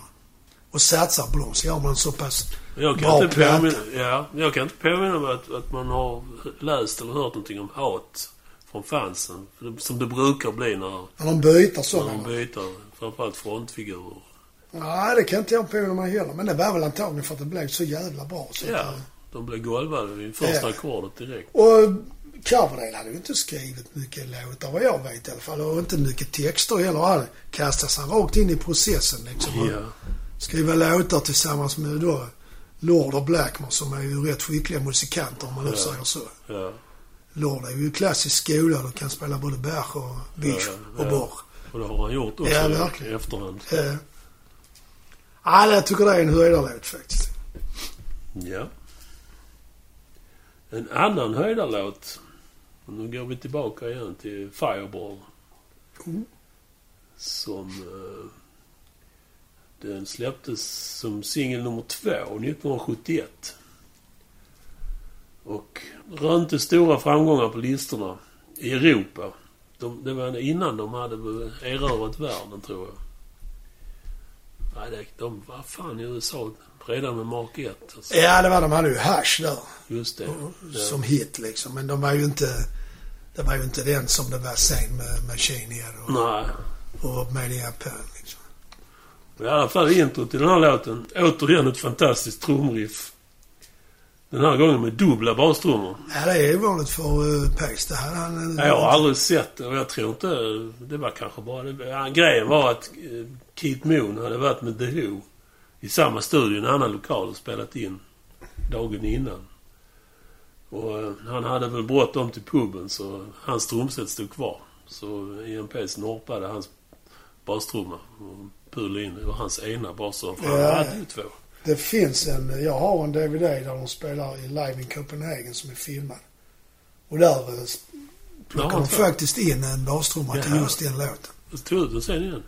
A: Och satsar på dem så gör man så pass
B: Jag kan,
A: bra
B: inte
A: platta.
B: påminna, ja, jag kan inte påminna mig att, att man har läst eller hört någonting om hat från fansen. Som det brukar bli när,
A: När de byter
B: när de byter. Framförallt frontfigurer.
A: Nej, det kan inte jag påminna mig heller. Men det var väl antagligen för att det blev så jävla bra. Så
B: Ja.
A: att,
B: De blev golvade vid första ackordet direkt.
A: och Coverdale hade ju inte skrivit mycket låtar vad jag vet i alla fall. Och inte mycket texter heller. Han kastade sig rakt in i processen liksom.
B: Ja.
A: Skriva låtar tillsammans med då Lord och Blackmore som är ju rätt skickliga musikanter om man nu
B: Ja.
A: säger så.
B: Ja.
A: Lord är ju klassisk skola. Du kan spela både Bach och Bich
B: Ja,
A: och
B: ja.
A: Bach.
B: Och det har han gjort också
A: Ja,
B: i efterhand.
A: Eh, ja, jag tycker det är en höjdarlåt faktiskt.
B: Ja. En annan höjdarlåt. Och Nu går vi tillbaka igen till Fireball.
A: Mm.
B: Som... Eh, den släpptes som singel nummer två 1971. Och rönte stora framgångar på listorna i Europa. De, det var innan de hade erövrat världen, tror jag. Nej, de var fan i USA redan med Mark 1. Alltså.
A: Ja, det var de hade ju Hash där.
B: Just det. Ja.
A: Som hit liksom. Men de var ju inte... Det var ju inte den som det var sen med Machine Head och,
B: Nej.
A: och Made in Japan liksom.
B: I alla fall intro till den här låten. Återigen ett fantastiskt trumriff. Den här gången med dubbla bastrummor.
A: Ja, det är ovanligt för uh, Pace. Det hade han...
B: Jag har aldrig sett det och jag tror inte... Det var kanske bara... Det, ja, grejen var att eh, Keith Moon hade varit med The Who i samma studio en annan lokal och spelat in dagen innan. Och eh, han hade väl bråttom till puben så hans trumset stod kvar. Så Ian Pace norpade hans bastrumma och pulade in. Var hans ena basstrumma. För
A: Ja.
B: han hade ju två.
A: Det finns en... Jag har en DVD där de spelar i Live in Copenhagen som är filmad. Och där eh,
B: Ja,
A: plockar
B: han
A: de faktiskt in en bastrumma till
B: Jaha.
A: just den låten.
B: Tog ut den sen igen.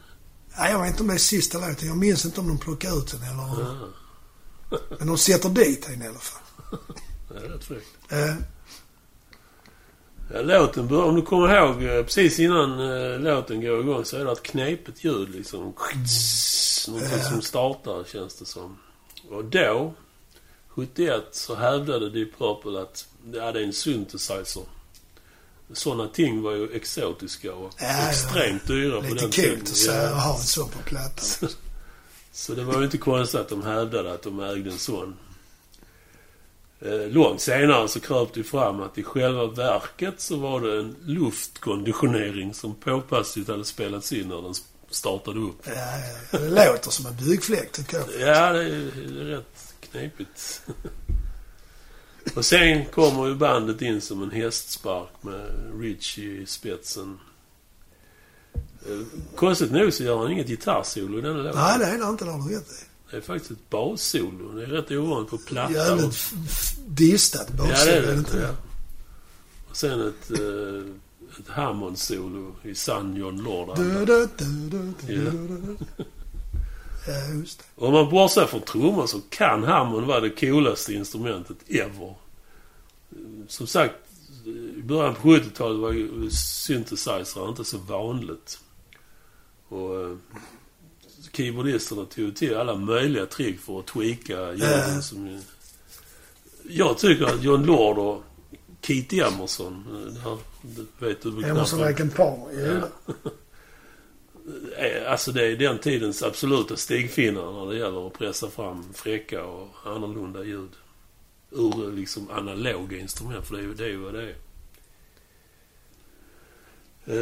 A: Nej, jag vet inte om det är sista låten. Jag minns inte om de plockar ut den eller...
B: Ja.
A: Men de sätter dit den i alla fall.
B: Det är rätt fräckt.
A: Eh,
B: Ja, låten börjar, om du kommer ihåg, eh, precis innan eh, låten går igång så är det ett knepigt ljud liksom. Någonting som startar känns det som. Och då, 71, så hävdade Deep Purple att ja, det är en synthesizer. Sådana ting var ju exotiska och
A: Ja, ja.
B: extremt dyra på
A: Lite
B: den
A: kul att säga,
B: Ja.
A: ha en sån på plattan.
B: Så det var ju inte konstigt att de hävdade att de ägde en sån. Eh, Långt senare så kröp det fram att i själva verket så var det en luftkonditionering som påpassligt hade spelats in när den startade upp.
A: Ja, ja, det låter som en byggfläkt tycker jag.
B: Ja, det är, det är rätt knepigt. Och sen kommer ju bandet in som en hästspark med Richie i spetsen. Eh, Konstigt nog så gör han inget gitarrsolo i denna låten.
A: Nej, det är det inte. Det har du rätt i.
B: Det är faktiskt ett bassolo. Det är rätt ovanligt på platta.
A: Jävligt distat
B: Ja,
A: bassolo,
B: det är
A: är det
B: det.
A: inte
B: Ja.
A: det?
B: Och sen ett, eh, ett Hammond-solo i sann John Lord.
A: Du, du, du, du, du,
B: Ja.
A: du, du. Ja, just det.
B: Om man bortser från trummor så kan Hammond vara det coolaste instrumentet ever. Som sagt, i början på 70-talet var ju synthesizer inte så vanligt. Och eh, keyboardisterna tog till alla möjliga trick för att tweaka ljuden som. Jag tycker att John Lord och Keith Emerson, eh, det här, det vet du väl
A: Emerson. Lake and Palmer. Ja.
B: Eh, Alltså det är den tidens absoluta stigfinnare när det gäller att pressa fram fräcka och annorlunda ljud. Ur liksom analoga instrument, för det är ju det, är ju vad det är.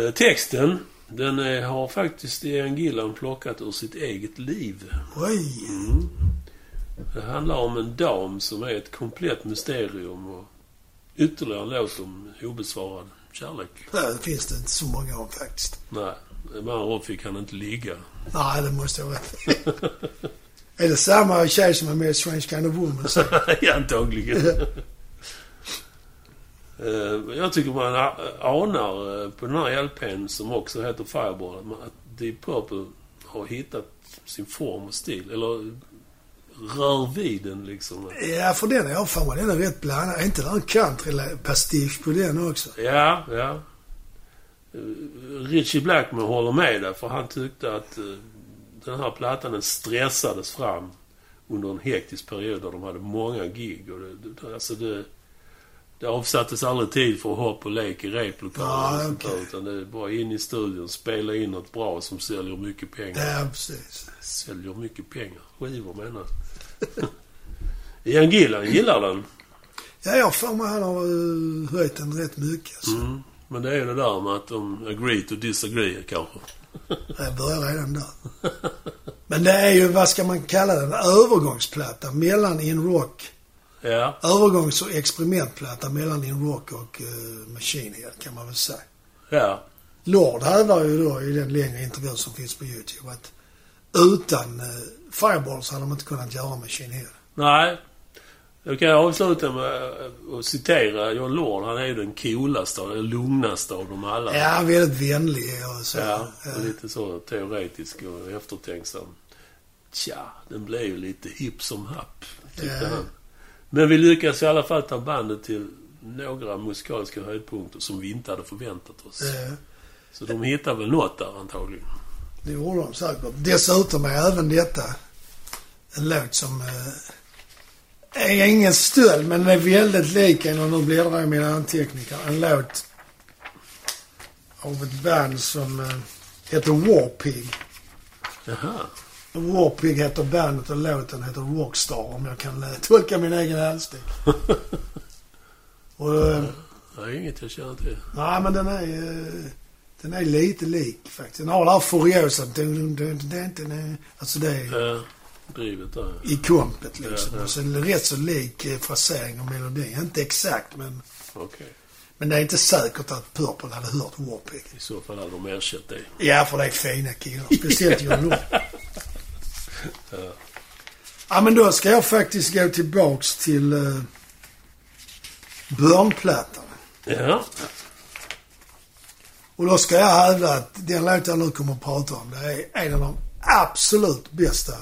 B: Eh, texten, den är, har faktiskt Ian Gillan plockat ur sitt eget liv.
A: Oj.
B: Mm. Det handlar om en dam som är ett komplett mysterium och ytterligare en låt om obesvarad kärlek.
A: Det finns det inte så många av faktiskt.
B: Nej, med andra ord fick han inte ligga.
A: Nej, det måste jag ha i. Är det samma tjej som är med i Strange Kind of Woman?
B: Ja, antagligen. Eh, Jag tycker man anar eh, på den här LPn som också heter Fireball att Deep Purple har hittat sin form och stil. Eller rör vid den liksom.
A: Ja, för den har jag för mig. Den är rätt blandad. Är inte det en country-pastisch på den också?
B: Ja, ja. Eh, Richie Blackman håller med där för han tyckte att eh, den här plattan den stressades fram under en hektisk period där de hade många gig. Och det, det, alltså det, det avsattes aldrig tid för hopp och lek i replokalen. Där,
A: okej.
B: Utan det är bara in i studion, spela in något bra som säljer mycket pengar.
A: Ja, precis.
B: Säljer mycket pengar. Skivor menar jag. Ian Gillan gillar den.
A: Ja, jag har för mig han har uh, höjt den rätt mycket. Alltså.
B: Mm. Men det är ju det där med att de agree to disagree kanske.
A: Jag börjar redan där. Men det är ju, vad ska man kalla det, en övergångsplatta mellan in rock.
B: Ja.
A: Övergångs och experimentplatta mellan in rock och uh, Machine Head kan man väl säga.
B: Ja.
A: Lord hävdar ju då i den längre intervjun som finns på YouTube att utan uh, Fireballs hade de inte kunnat göra Machine Head.
B: Nej. Jag kan avsluta med att citera John Lord. Han är ju den coolaste och den lugnaste av dem alla.
A: Ja, väldigt vänlig och så.
B: Ja, och lite så teoretisk och eftertänksam. Tja, den blev ju lite hipp som happ, tyckte
A: Ja.
B: han. Men vi lyckades i alla fall ta bandet till några musikaliska höjdpunkter som vi inte hade förväntat oss.
A: Ja.
B: Så de hittade väl något där antagligen.
A: Det gjorde de säkert. Dessutom är även detta en låt som eh, är ingen stöld, men den är väldigt lik en, och nu bläddrar jag i mina anteckningar, en låt av ett band som eh, heter Warpig.
B: Jaha.
A: Warpig heter bandet och låten heter Rockstar om jag kan eh, tolka min egen handstil. och, eh,
B: Det är inget jag känner till.
A: nej men den är, eh, den är lite lik faktiskt. Den har det här furiosa, alltså det är
B: Eh, drivet där.
A: i kompet liksom.
B: Ja, ja.
A: Och så rätt så lik eh, frasering och melodi. Inte exakt men,
B: Okej.
A: men det är inte säkert att Purple hade hört Warpig.
B: I så fall hade de erkänt det.
A: Ja, för det är fina killar. Speciellt John Lund.
B: Ja.
A: Ja, men då ska jag faktiskt gå tillbaks till uh, Börnplattan.
B: Ja.
A: Och då ska jag hävda att den låt jag nu kommer att prata om, det är en av de absolut bästa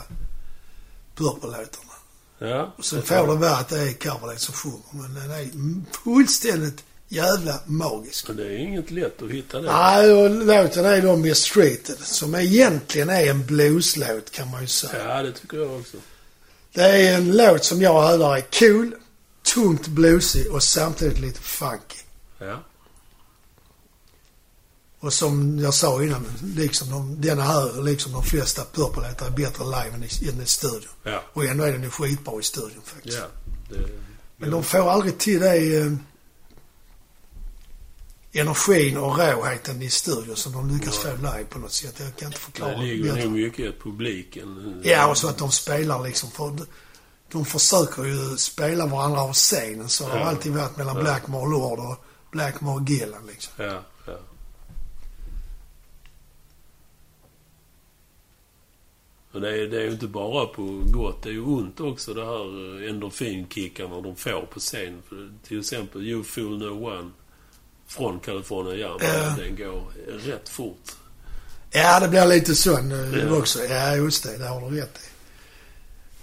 A: Purple-låtarna.
B: Ja.
A: Sen får det vara att det är Carvalade som sjunger, men den är fullständigt jävla magisk.
B: Men det är inget lätt att hitta det.
A: Nej, och låten är då Mistreated, som egentligen är en blueslåt kan man ju säga.
B: Ja, det tycker jag också.
A: Det är en låt som jag hävdar är cool, tungt bluesig och samtidigt lite funky.
B: Ja.
A: Och som jag sa innan, liksom de, denna här, liksom de flesta Purple-låtar är bättre live än i, än i studion.
B: Ja.
A: Och ändå är den ju skitbra i studion faktiskt.
B: Ja. Det,
A: Men de får aldrig till det eh, energin och råheten i studion som de lyckas få live på något sätt. Jag kan inte förklara
B: det ligger nog mycket i publiken.
A: Ja, och så att de spelar liksom för... De försöker ju spela varandra av scenen. Så det har
B: Ja.
A: alltid varit mellan
B: Ja.
A: Blackmore och Lord och Blackmore och Gillan liksom.
B: Ja, Och det är, det är ju inte bara på gott, det är ju ont också det här eh, endorfinkickarna de får på scen. För till exempel You Fool No One från California Jam.
A: Ja.
B: Den går rätt fort.
A: Ja, det blir lite sån
B: Ja.
A: också. Ja, just det. Det har du rätt i.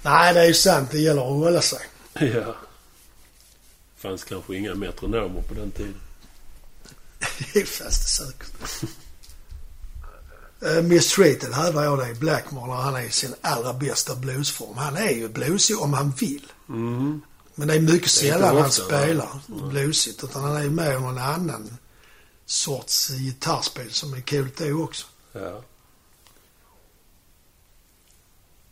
A: Nej, det är ju sant. Det gäller att hålla sig.
B: Ja. fanns kanske inga metronomer på den tiden.
A: Det fast det säkert. Uh, Mistreated hävdar jag det Blackmore när han är i sin allra bästa bluesform. Han är ju bluesig om han vill.
B: Mm.
A: Men det är mycket sällan han spelar bluesigt. Utan han är med om någon annan sorts gitarrspel som är coolt det också.
B: Ja.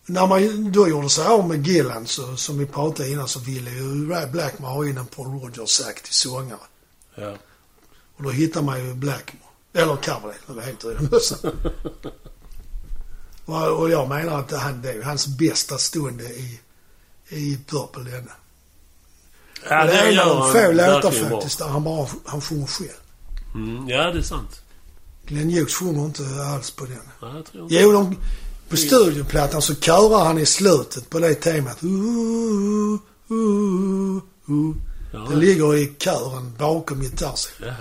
A: När man då gjorde sig av med Gillan, så, som vi pratade innan, så ville ju Ray Blackmore ha in en Paul Rogers-aktig sångare.
B: Ja.
A: Och då hittar man ju Blackmore. Eller Coverdale, eller helt rödmössa. och, och jag menar att han, det är hans bästa stund i, i Purple denna.
B: ja
A: det är en av de få låtar faktiskt där han bara han sjunger själv.
B: Mm. Ja, det är sant.
A: Glenn Hughes sjunger inte alls på den.
B: Ja, jag tror inte.
A: Jo, de, på studioplattan så körar han i slutet på det temat. Ooh, ooh, ooh.
B: Ja.
A: Det ligger i kören bakom gitarrsidan.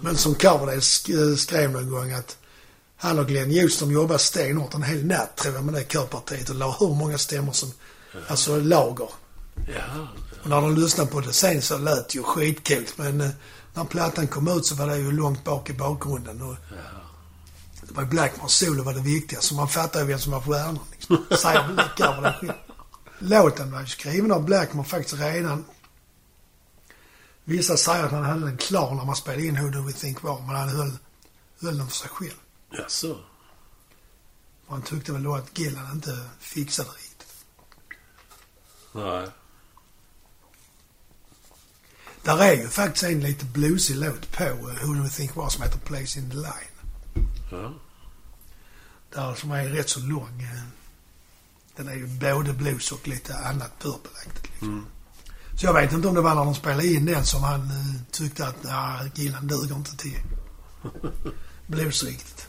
A: Men som Coverdale sk- skrev någon gång att han och Glenn de jobbade stenhårt en hel natt tror jag med det körpartiet och la hur många stämmor som, alltså lager.
B: Jaha.
A: Och när de lyssnade på det sen så lät det ju skitcoolt men eh, när plattan kom ut så var det ju långt bak i bakgrunden och det var ju Blackmores solo var det viktiga så man fattar ju vem som var stjärnan liksom. Säger väl Coverdale själv. Låten var ju skriven av Blackmore faktiskt redan Vissa säger att han hade den klar när man spelade in Who Do We Think Var, men han höll, höll den för sig själv.
B: Jaså?
A: Och han tyckte väl då att Gillan inte fixade riktigt.
B: Nej.
A: Där är ju faktiskt en lite bluesig låt på eh, Who Do We Think Var som heter Place In The Line.
B: Ja.
A: Där som är rätt så lång. eh. Den är ju både blues och lite annat purpelaktigt. Liksom.
B: Mm.
A: Så jag vet inte om det var när de spelade in den som han eh, tyckte att nah, Gillan duger inte till blues riktigt.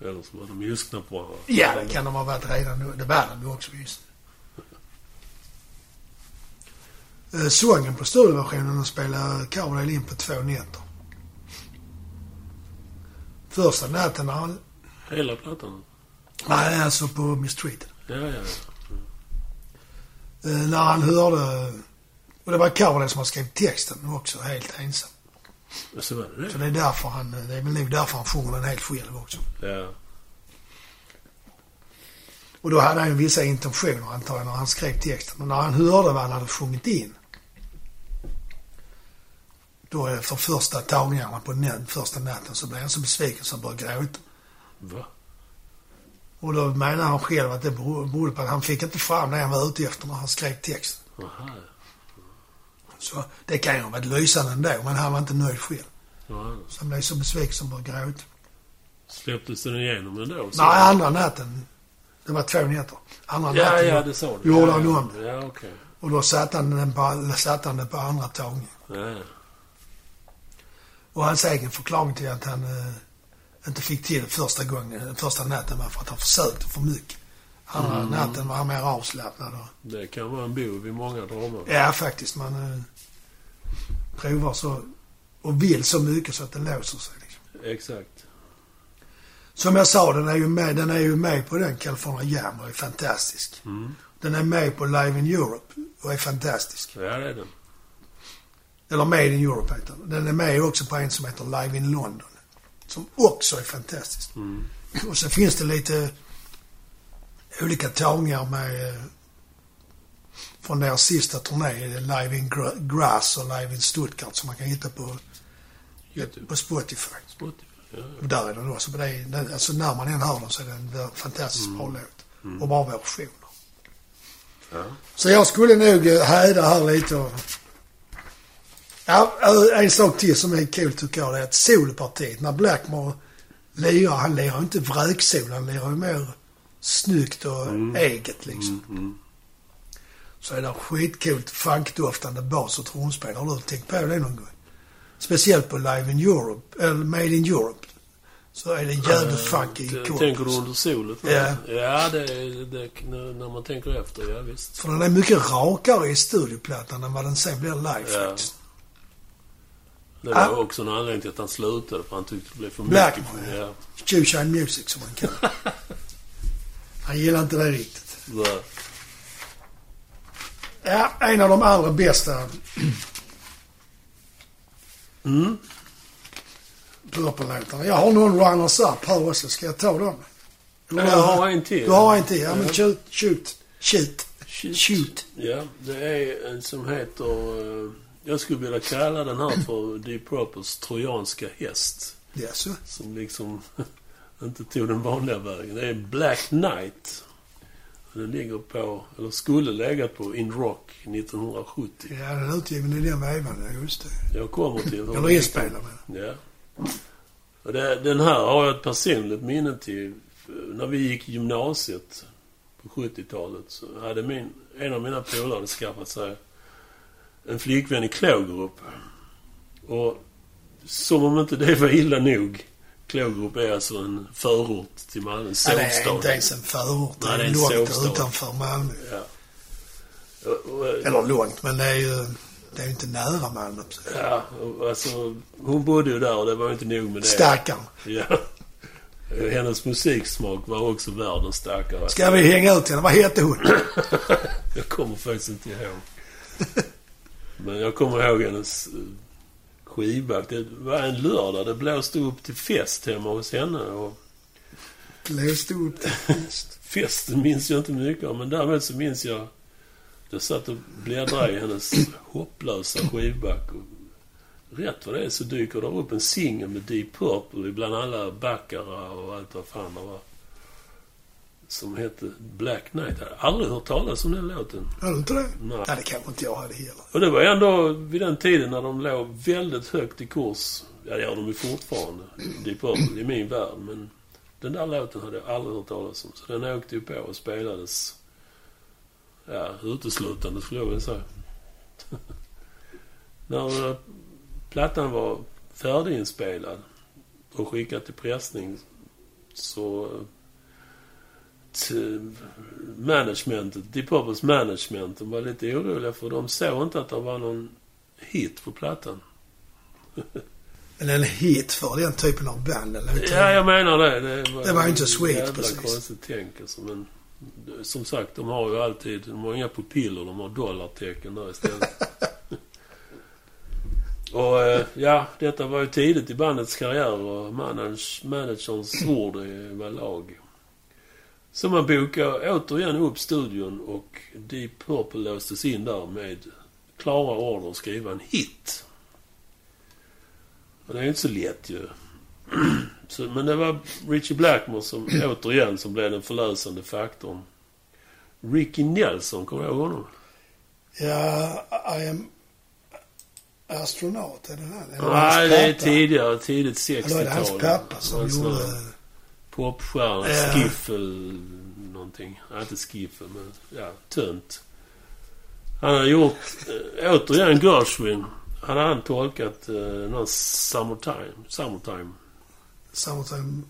B: Eller så var de ilskna på varandra.
A: Ja, det kan de ha varit redan nu. Det var de ju också visst. Eh, Sången på studioversionen spelar Coverdale in på två nätter. Första natten när han...
B: Hela plattan?
A: Nej, alltså på Mistreated.
B: Ja, ja, ja.
A: Eh, när han hörde... Och det var Coverdale som har skrivit texten också, helt ensam.
B: Så var det
A: Så
B: det?
A: är därför han... Det är väl nog därför han sjunger den helt själv också.
B: Ja.
A: Och då hade han ju vissa intentioner antar jag när han skrev texten. Och när han hörde vad han hade sjungit in. Då för första tagningarna på den första natten så blev han så besviken så han började gråta.
B: Va?
A: Och då menar han själv att det bero- berodde på att han fick inte fram det han var ute efter när han skrev texten.
B: Aha.
A: Så det kan ju ha varit lysande ändå, men han var inte nöjd själv.
B: Ja.
A: Så han blev så besviken så han började gråta.
B: Släpptes den igenom ändå? Så-
A: Nej, andra natten. Det var två nätter. Andra
B: Ja,
A: natten
B: ja, det sa du.
A: gjorde
B: ja,
A: han om det.
B: Ja, okej.
A: Och då satte han, den på, satte han det på andra tagningen.
B: Ja, ja.
A: Och hans egen förklaring till att han eh, inte fick till första gången, den första natten var för att han försökte för mycket. Andra
B: Mm.
A: natten var han mer avslappnad. Och,
B: Det kan vara en bov i många dramer.
A: ja, faktiskt. Man eh, provar så och vill så mycket så att det låser sig. Liksom.
B: Exakt.
A: Som jag sa, den är ju med, den är ju med på den California Jam och är fantastisk.
B: Mm.
A: Den är med på Live in Europe och är fantastisk.
B: Ja, det är den.
A: Eller Made in Europe heter den. Den är med också på en som heter Live in London. Som också är fantastisk.
B: Mm.
A: Och så finns det lite olika tagningar med eh, från deras sista turné, Live in Gra- Grass och Live in Stuttgart som man kan hitta på
B: YouTube.
A: På Spotify.
B: Spotify. Ja.
A: Och där är den också. Men det är, alltså när man än hör den så är det en fantastiskt bra låt. Och bra versioner.
B: Ja.
A: Så jag skulle nog eh, häda här lite och... Ja, en sak till som är kul tycker jag det är att solopartiet, när Blackmore lirar, han lirar inte vräksol, han lirar ju mer snyggt och eget liksom.
B: Mm, mm.
A: Så är det skitcoolt funkdoftande bas och trumspel. Har du tänkt på det någon gång? Speciellt på Live in Europe, eller Made in Europe. Så är det jävligt funky
B: T-
A: coolt.
B: Tänker du under solet?
A: Ja.
B: Ja, det, det, när man tänker efter, ja visst.
A: För den är mycket rakare i studioplattan än vad den sen blir live
B: Ja.
A: faktiskt.
B: Det var
A: Ah.
B: också en anledning till att han slutade, för han tyckte det blev för
A: Blackmore,
B: mycket. Ja.
A: Shoeshine Music som man kallar. Han gillar inte det riktigt.
B: Ja.
A: Ja, en av de allra bästa
B: Mm.
A: Purple-låtarna. Jag har någon runners-up här också. Ska jag ta dem? Eller-
B: Jag har en till.
A: Du har en till? Ja, men
B: Ja.
A: shoot. Shoot. Shoot.
B: Shoot.
A: Shoot.
B: Ja, det är en som heter... eh, Jag skulle vilja kalla den här för Deep Purples trojanska häst.
A: Jaså?
B: Som liksom inte tog den vanliga vägen. Det är Black Knight. Den ligger på, eller skulle legat på In Rock 1970.
A: Ja, den är utgiven i den vevan. Ja, just det.
B: Jag kommer till...
A: Eller inspelad med.
B: Ja. Och det, den här har jag ett personligt minne till. När vi gick i gymnasiet på 70-talet så hade min, en av mina polare skaffat sig en flickvän i Klågerup. Och som om inte det var illa nog. Klågerup är alltså en förort till Malmö, en
A: Ja, det är inte
B: sovstad.
A: ens en förort. Det
B: Nej, det är en
A: långt
B: sovstad.
A: utanför Malmö.
B: Ja. Och, och,
A: Eller långt, men det är ju... Det är ju inte nära Malmö.
B: ja, alltså, hon bodde ju där och det var ju inte nog med det.
A: Stackarn.
B: Ja. Hennes musiksmak var också världens starkare.
A: Ska vi hänga ut henne? Vad hette hon?
B: Jag kommer faktiskt inte ihåg. Men jag kommer ihåg hennes eh, skiva. Det var en lördag. Det blåste upp till fest hemma hos henne. Och
A: Läste upp det.
B: festen minns jag inte mycket av. Men däremot så minns jag... Jag satt och bläddrade i hennes hopplösa skivback. Och rätt vad det är så dyker det upp en singel med Deep Purple bland alla Baccara och allt vad fan det var. Som hette Black Knight. Jag hade aldrig hört talas om den låten.
A: Har du inte det?
B: Nej.
A: Nej, det kanske inte jag hade heller.
B: Och det var ändå vid den tiden när de låg väldigt högt i kurs. Ja, det gör de ju fortfarande. Deep Purple i min värld. Men den där låten hade jag aldrig hört talas om. Så den åkte ju på och spelades. Ja, uteslutande skulle jag vilja säga. när eh, plattan var färdiginspelad och skickad till pressning så eh, managementet, Deep Purples management, de var lite oroliga för de såg inte att det var någon hit på plattan.
A: Men en hit för den typen av band, eller hur?
B: Ja, jag menar det. Det var,
A: Det var inte sweet, precis.
B: konstigt tänk alltså, men som sagt, de har ju alltid, de har inga pupiller, de har dollartecken där istället. och eh, ja, detta var ju tidigt i bandets karriär och manage, managerns ord var lag. Så man bokade återigen upp studion och Deep Purple låstes in där med klara order att skriva en hit. Och det är ju inte så lätt ju. Så, men det var Richie Blackmore som återigen som blev den förlösande faktorn. Ricky Nelson, kommer du ihåg honom?
A: Ja, I am astronaut, är det? Eller
B: Nej, det är tidigare, tidigt 60-tal.
A: Eller är det hans pappa som gjorde...
B: Popstjärna,
A: Ja.
B: skiffel, någonting. Ja, inte skiffel, men ja, tönt. Han har gjort, äh, återigen Gershwin. Han har han tolkat äh, någon Summertime. Summertime.
A: Summertime...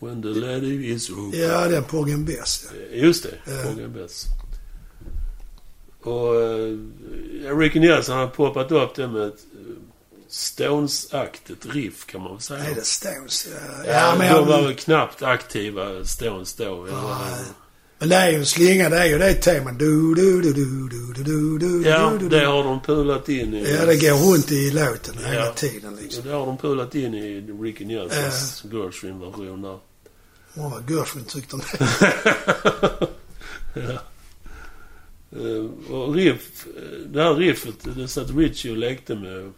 B: When the lady is open.
A: Ja, den Porgy and Bess, ja.
B: Eh, Just det,
A: Ja.
B: Frågan Bess. Och uh, Ricky Nelson har poppat upp det med ett Stones-aktigt riff kan man väl säga.
A: Är det Stones? Ja,
B: Ja,
A: ja men,
B: de var väl knappt aktiva Stones då. vad
A: men det är ju en slinga. Det är ju det temat. Du, du, du, du, du, du, du.
B: Ja,
A: du, du,
B: det har de pulat in i...
A: Ja, det går runt i låten
B: Ja.
A: hela tiden liksom.
B: det har de pulat in i Ricky Nelsons Gershwin-version där.
A: Många girlfriend tyckte om det.
B: ja. Eh, och riff, eh, det här riffet, det satt Richie och lekte med.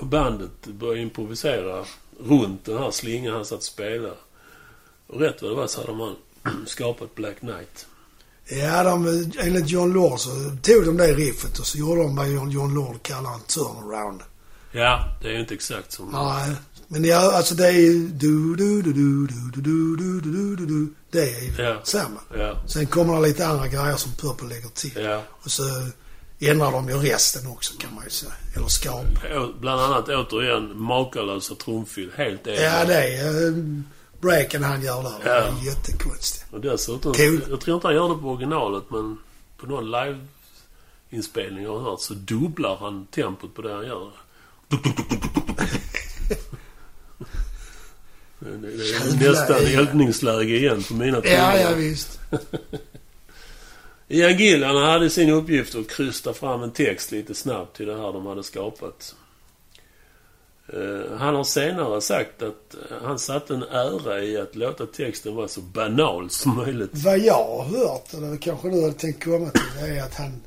B: Och bandet började improvisera runt den här slingan han satt och spelade. Och rätt vad det var så hade man skapat Black Knight.
A: Ja, de, enligt John Lord så tog de det riffet och så gjorde de vad John, Lord kallar en turnaround.
B: Ja, det är ju inte exakt som...
A: Nej, men ja, alltså det är ju du, du, du, du, du, du, du, du, du, du, du. Det är ju
B: Ja.
A: samma.
B: Ja,
A: Sen kommer det lite andra grejer som Purple lägger till.
B: ja.
A: Och så ändrar de ju resten också kan man ju säga. Eller skapar.
B: Bland annat återigen makalösa trumfyll. Helt egna.
A: Ja, det är eh, breaken han gör där. Det är
B: Ja.
A: jättekonstigt.
B: Och dessutom,
A: Cool.
B: jag tror inte han gör det på originalet, men på någon live-inspelning har hört så dubblar han tempot på det han gör. Det är nästan
A: ja.
B: eldningsläge igen på mina
A: Ja,
B: trummor.
A: ja visst.
B: Ian Gillan hade sin uppgift att krysta fram en text lite snabbt till det här de hade skapat. Eh, Han har senare sagt att eh, han satte en ära i att låta texten vara så banal som möjligt.
A: Vad jag har hört, eller kanske du hade tänkt komma till, det är att han...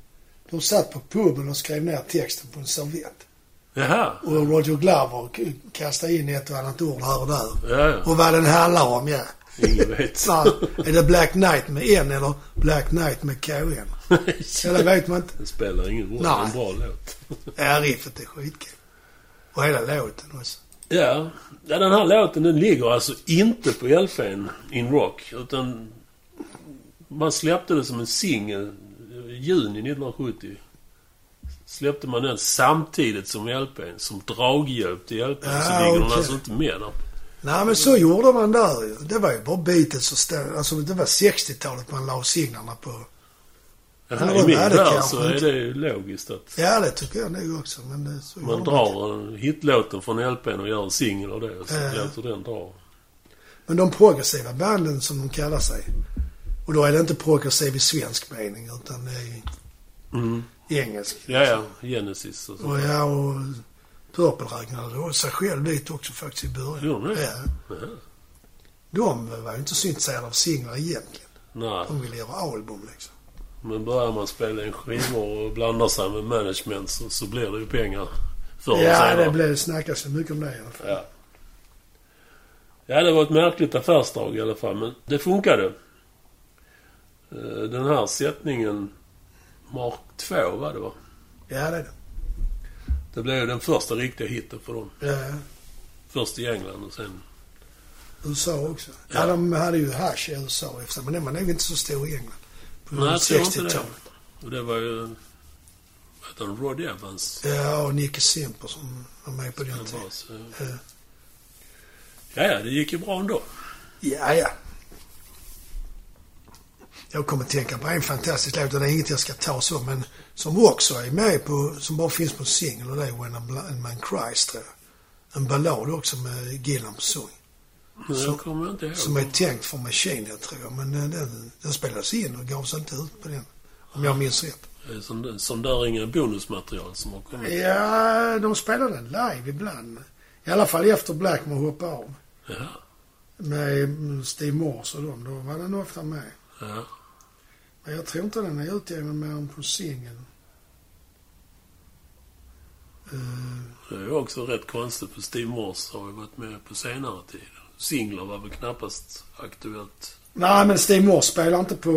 A: De satt på puben och skrev ner texten på en servett.
B: Jaha.
A: Och Roger Glover kastade in ett och annat ord här och där.
B: Ja, ja.
A: Och vad den handlar om, ja.
B: Ingen vet.
A: Nej, är det Black Knight med N eller Black Knight med KN? Eller vet man inte.
B: Det spelar ingen roll. Det är en bra låt.
A: Ja, riffet är skitkul. Och hela låten också.
B: Ja. ja, den här låten den ligger alltså inte på LPn In Rock. Utan man släppte det som en singel i juni 1970. Släppte man den samtidigt som LPn. Som draghjälp till LPn. så
A: Ja,
B: ligger den
A: okej.
B: alltså inte med där.
A: Nej, men så gjorde man där. Det var ju bara Beatles och stå, Alltså det var 60-talet man la singlarna på. Ja,
B: I min
A: det är det
B: värld så är det ju logiskt att
A: Ja, det tycker jag nog också. Men det, så
B: man drar en hitlåten från LPn och gör en singel av det. Så
A: Ja.
B: låter den dra.
A: Men de progressiva banden som de kallar sig. Och då är det inte progressiv i svensk mening utan det är
B: Mm.
A: engelsk.
B: Ja, ja. Genesis och så.
A: Och ja, och Purple räknade sig själv dit också faktiskt i början.
B: Gjorde de?
A: Ja.
B: Ja.
A: De var ju inte så intresserade av singlar egentligen.
B: Nej.
A: De ville göra album liksom.
B: Men börjar man spela in skivor och blandar sig med management så, så blir det ju pengar förr
A: Ja,
B: senare.
A: det blev, snackas ju mycket om det i alla fall.
B: Ja. ja, det var ett märkligt affärsdrag i alla fall, men det funkade. Eh, Den här sättningen Mark 2 var det va?
A: Ja, det är det.
B: Det blev ju den första riktiga hitten för dem.
A: Ja,
B: Först i England och sen...
A: USA också. Ja.
B: Ja.
A: de hade ju hash i USA efter, men den var nog inte så stor i England. På
B: Nej, jag tror inte det.
A: 60-talet.
B: Och det var ju... Vad heter? Rod Evans.
A: Ja, och Nicky Simper som var med på den tiden. Ja.
B: Ja, ja, det gick ju bra ändå.
A: Ja, ja. Jag kommer att tänka på en fantastisk låt, och det är inget jag ska ta så, men som också är med på, som bara finns på singel och det är When a Blind Man Cries, tror jag. En ballad också med Gillan på sång.
B: Ihåg.
A: Som är tänkt för Machine, jag tror jag. Men eh, den, den spelades in och gavs inte ut på den. Om jag minns rätt.
B: Som, som där är inga bonusmaterial som har kommit.
A: Ja, de spelade den live ibland. I alla fall efter Blackmore hoppade av.
B: Ja.
A: Med mm, Steve Morse och dem. Då var den ofta med.
B: Ja.
A: Jag tror inte den är utgiven mer än på singeln. Uh,
B: Det är också rätt konstigt för Steve Morse har ju varit med på senare tid. Singlar var väl knappast aktuellt.
A: nej, men Steve Morse spelar inte på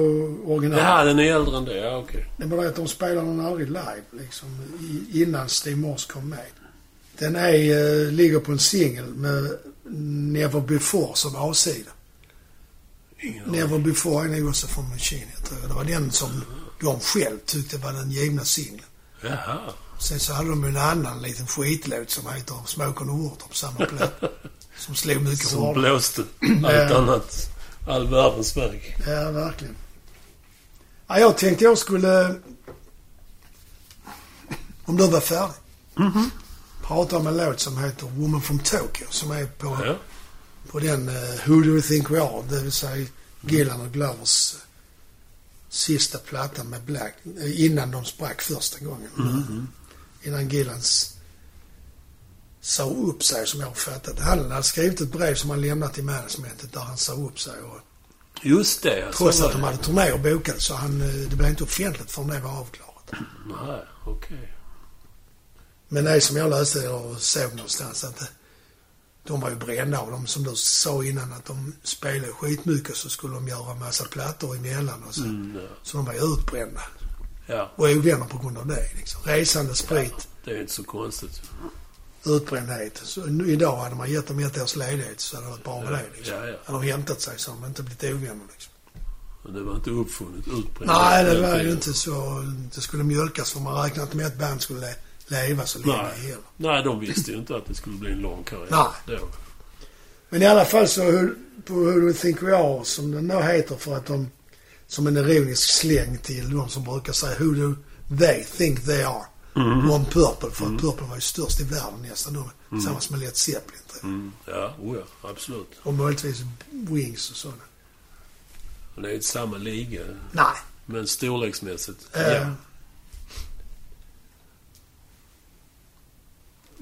A: original.
B: Jaha, den är äldre än det. Ja, okej.
A: Det bara det att de spelar den aldrig live, liksom, i, innan Steve Morse kom med. Den är, eh, ligger på en singel med Never Before som A-sida. Never Before nog också från Machine, jag tror. Det var den som de själv tyckte var den givna singeln.
B: Jaha.
A: Sen så hade de en annan liten skitlåt som heter Smoke on the Water på samma platta. som slog mycket
B: Som
A: hårdare.
B: blåste allt annat. All världens väg.
A: Ja, verkligen. Ja, jag tänkte jag skulle... Om du var färdig. Prata om en låt som heter Woman from Tokyo som är på,
B: Ja.
A: På den uh, Who Do You Think We Are, det vill säga Gillan och Glovers eh, sista platta med Black, eh, innan de sprack första gången.
B: Mhm.
A: Innan Gillans sa upp sig som jag har fattat. Han hade skrivit ett brev som han lämnat till managementet där han sa upp sig. Och,
B: Just det.
A: Trots att de hade turnéer bokade så han, eh, det blev inte offentligt förrän det var avklarat.
B: Nej, okej.
A: Men det är som jag läste och såg någonstans att de var ju brända och de som du sa innan att de spelade skitmycket så skulle de göra massa plattor emellan och så.
B: Mm, ja.
A: Så de var ju utbrända.
B: ja.
A: Och ovänner på grund av det liksom. Resande, sprit,
B: Det är inte så konstigt.
A: utbrändhet. Så idag hade man gett dem ett års ledighet så hade det varit bra med det liksom.
B: Ja, ja.
A: Hade de hämtat sig så hade de inte blivit ovänner liksom.
B: Men det var inte uppfunnet, utbränt.
A: Nej, det var ju inte så. Det skulle mjölkas för man räknade inte med att band skulle le- leva så länge
B: Nej.
A: heller.
B: Nej, de visste ju inte att det skulle bli en lång karriär.
A: Nej.
B: Då.
A: Men i alla fall så höll- på Who Do You Think We Are, som den då heter för att de, som en ironisk släng till de som brukar säga Who Do They Think They Are.
B: Mm.
A: Om Purple, för att Purple var ju störst i världen nästan då. Tillsammans med Led Zeppelin tror jag.
B: Mm. Ja, oh ja, absolut.
A: Och möjligtvis Wings och sådana.
B: Det är inte samma liga.
A: Nej.
B: Men storleksmässigt,
A: Eh,
B: ja.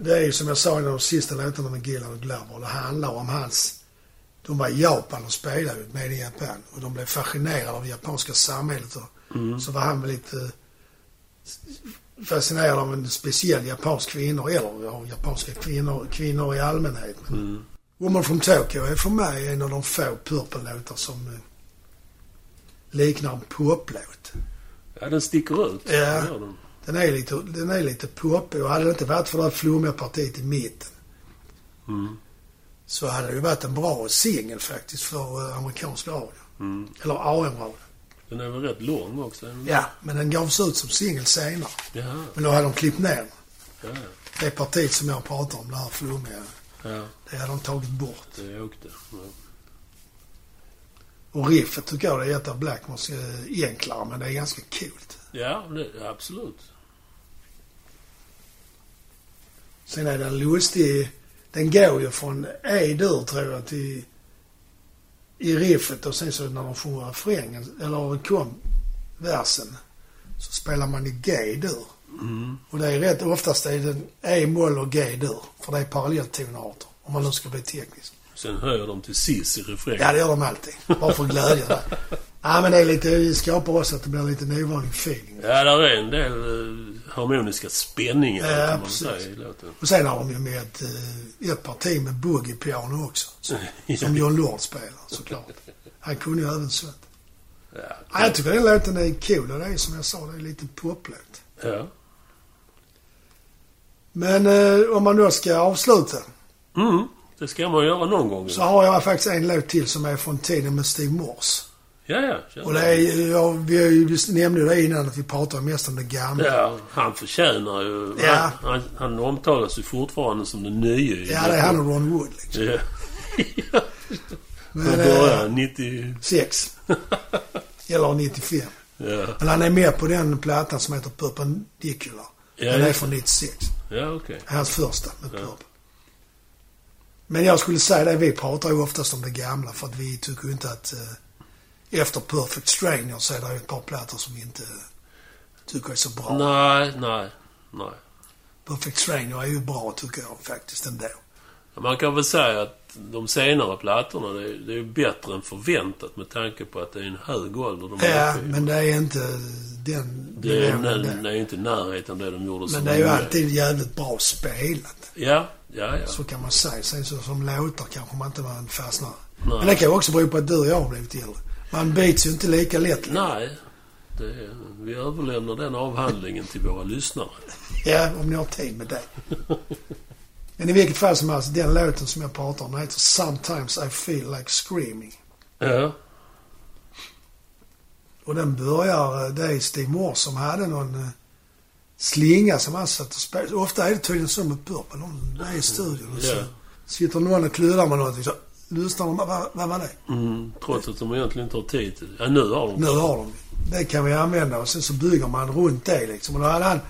A: Det är ju som jag sa i de sista låtarna med Gillan och Glover. Det handlar om hans... De var i Japan och spelade med i Japan. Och de blev fascinerade av det japanska samhället. Och
B: Mm.
A: Så var han väl lite fascinerad av en speciell japansk kvinnor, eller av japanska kvinnor, kvinnor i allmänhet. Men
B: Mm.
A: Woman from Tokyo är för mig en av de få Purple-låtar som eh, liknar en poplåt.
B: Ja, den sticker ut.
A: Ja.
B: Den.
A: Den är lite, den är lite poppig och hade det inte varit för det här flummiga partiet i mitten
B: Mm.
A: så hade det ju varit en bra singel faktiskt för eh, amerikansk radio.
B: Mm.
A: Eller AM-radio.
B: Den är väl rätt lång också?
A: Ja, men den gavs ut som singel senare.
B: Jaha.
A: Men då hade de klippt ner den.
B: Ja,
A: Det partiet som jag pratar om, det här flummiga,
B: ja.
A: det hade de tagit bort.
B: Det åkte. Ja.
A: Och riffet tycker jag det är ett av Blackmores eh, enklare, men det är ganska coolt.
B: Ja, det, absolut.
A: Sen är den lustig. Den går ju från E-dur tror jag till i riffet och sen så när de sjunger refrängen, eller kom versen, så spelar man i G-dur.
B: Mm.
A: Och det är rätt oftast är den E-moll och G-dur. För det är parallelltonarter. Om man nu ska bli teknisk.
B: Sen höjer de till sis i refrängen.
A: Ja, det gör de alltid. Bara för glädje där. Ja, men det är lite, det skapar också att det blir lite ovanlig feeling.
B: Ja, där är en del eh, harmoniska spänningar
A: Ja, precis.
B: säga.
A: Och sen har de ju med ett, eh, ett parti med boogie-piano också. Som, som John Lord spelar såklart. Han kunde ju även sånt.
B: Ja,
A: Ja, jag tycker den låten är cool och det är som jag sa, det är lite poplåt.
B: ja.
A: Men eh, om man då ska avsluta
B: Mm, det ska man göra någon gång.
A: så har jag faktiskt en låt till som är från tiden med Steve Morse.
B: Ja, ja.
A: Och det är, ja, vi, nämnde ju det innan att vi pratar mest om det gamla.
B: Ja, han förtjänar ju...
A: Ja.
B: Han, han, han omtalas ju fortfarande som den nye.
A: Ja, det är han och Ron Wood liksom.
B: Ja. ja.
A: Men,
B: början, 90...
A: Sex. Eller 95.
B: Ja,
A: Men han är med på den plattan som heter Perpendicular.
B: Ja,
A: den är från 96.
B: ja okej.
A: Hans första med
B: Ja.
A: Purple. Men jag skulle säga det, vi pratar ju oftast om det gamla för att vi tycker ju inte att eh, efter Perfect Stranger så är det ju ett par plattor som vi inte tycker är så bra.
B: Nej, nej, nej.
A: Perfect Stranger är ju bra tycker jag faktiskt ändå.
B: Man kan väl säga att de senare plattorna, det är, det är bättre än förväntat med tanke på att det är en hög ålder de
A: Ja, men det är inte den
B: Det är,
A: där.
B: det är inte i närheten det de gjorde som
A: Men det är ju alltid jävligt bra spelat.
B: Ja, ja, ja.
A: Så kan man säga. Sen så som låtar kanske man inte man fastnar.
B: Nej.
A: Men det kan ju också bero på att du och jag har blivit äldre. Man bits ju inte lika lätt.
B: Nej. Det vi överlämnar den avhandlingen till våra lyssnare.
A: Ja, om ni har tid med det. Men i vilket fall som helst, den låten som jag pratar om den heter Sometimes I feel like screaming.
B: Ja.
A: Och den börjar, eh, det är Steve Morse som hade någon eh, slinga som han satt och spelade. Ofta är det tydligen så med Purple. De är i studion och så
B: Ja.
A: sitter någon och kluddar med någonting så lyssnar de. Vad, vad var det?
B: Mm, trots att de egentligen inte har tid till det. Ja, nu har de
A: Nu har de det. kan vi använda och sen så bygger man runt det liksom. Och då hade han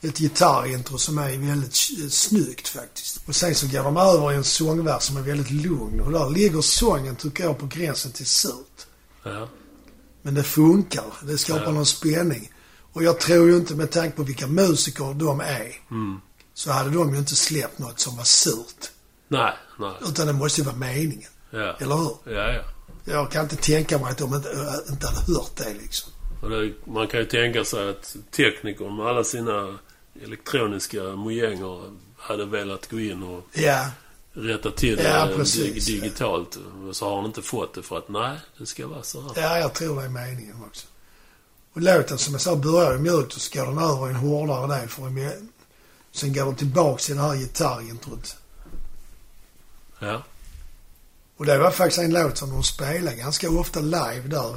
A: ett gitarrintro som är väldigt s- snyggt faktiskt. Och sen så går de över i en sångvers som är väldigt lugn. Och där ligger sången, tycker jag, på gränsen till surt.
B: Ja.
A: Men det funkar. Det skapar
B: Ja.
A: någon spänning. Och jag tror ju inte, med tanke på vilka musiker de är,
B: Mm.
A: så hade de ju inte släppt något som var surt.
B: Nej, nej.
A: Utan det måste ju vara meningen.
B: Ja.
A: Eller hur?
B: Ja, ja.
A: Jag kan inte tänka mig att de inte, äh, inte hade hört det liksom.
B: Det, man kan ju tänka sig att teknikern med alla sina elektroniska mojänger hade velat gå in och
A: Ja,
B: rätta till det
A: Ja,
B: dig-
A: precis,
B: digitalt. Och så har han inte fått det för att nej, det ska vara så här.
A: ja, jag tror det är meningen också. Och låten som jag sa börjar ju mjukt och så går den över i en hårdare del för Sen går den tillbaks till det här gitarrintrot.
B: Ja.
A: Och det var faktiskt en låt som de spelade ganska ofta live där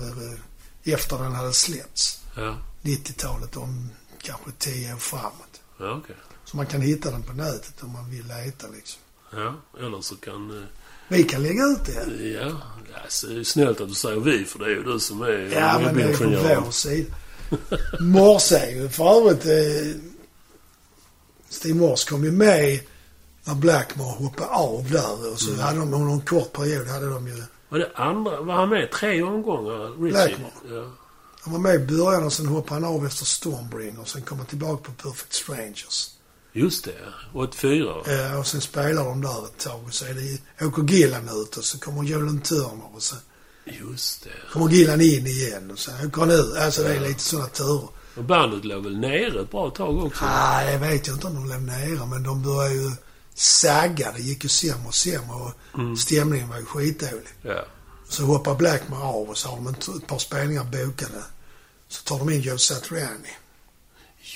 A: eh, efter den hade släppts.
B: Ja.
A: 90-talet om kanske 10 år framåt.
B: Ja, okej.
A: Så man kan hitta den på nätet om man vill leta liksom.
B: Ja, eller så kan... eh,
A: Vi kan lägga ut det.
B: Ja, alltså, det är snällt att du säger vi, för det är ju du som är
A: Ja, men det är på vår sida. Morse är ju för övrigt... Eh, Steve Morse kom ju med när Blackmore hoppade av där. Och så hade de under en kort period hade de ju...
B: Var det andra? Var han med tre omgångar, Richie?
A: Blackmore.
B: Ja.
A: Han var med i början och sen hoppade han av efter Stormbringer. Och sen kom han tillbaka på Perfect Strangers.
B: Just det, 84.
A: Eh, och sen spelar de där ett tag. Och så är det, åker Gillan ut och så kommer Jolan Turner. Och så
B: Just det.
A: kommer Gillan in igen. Och sen åker han ut. Alltså det är lite sådana turer.
B: Och bandet låg väl nere ett bra tag också?
A: Nej, jag vet ju inte om de blev nere, men de började ju sagga. Det gick ju sämre och sämre och
B: Mm.
A: stämningen var ju skitdålig.
B: Ja.
A: Så hoppar Blackmore av och så har de ett, par spelningar bokade. Så tar de in Joe Satriani.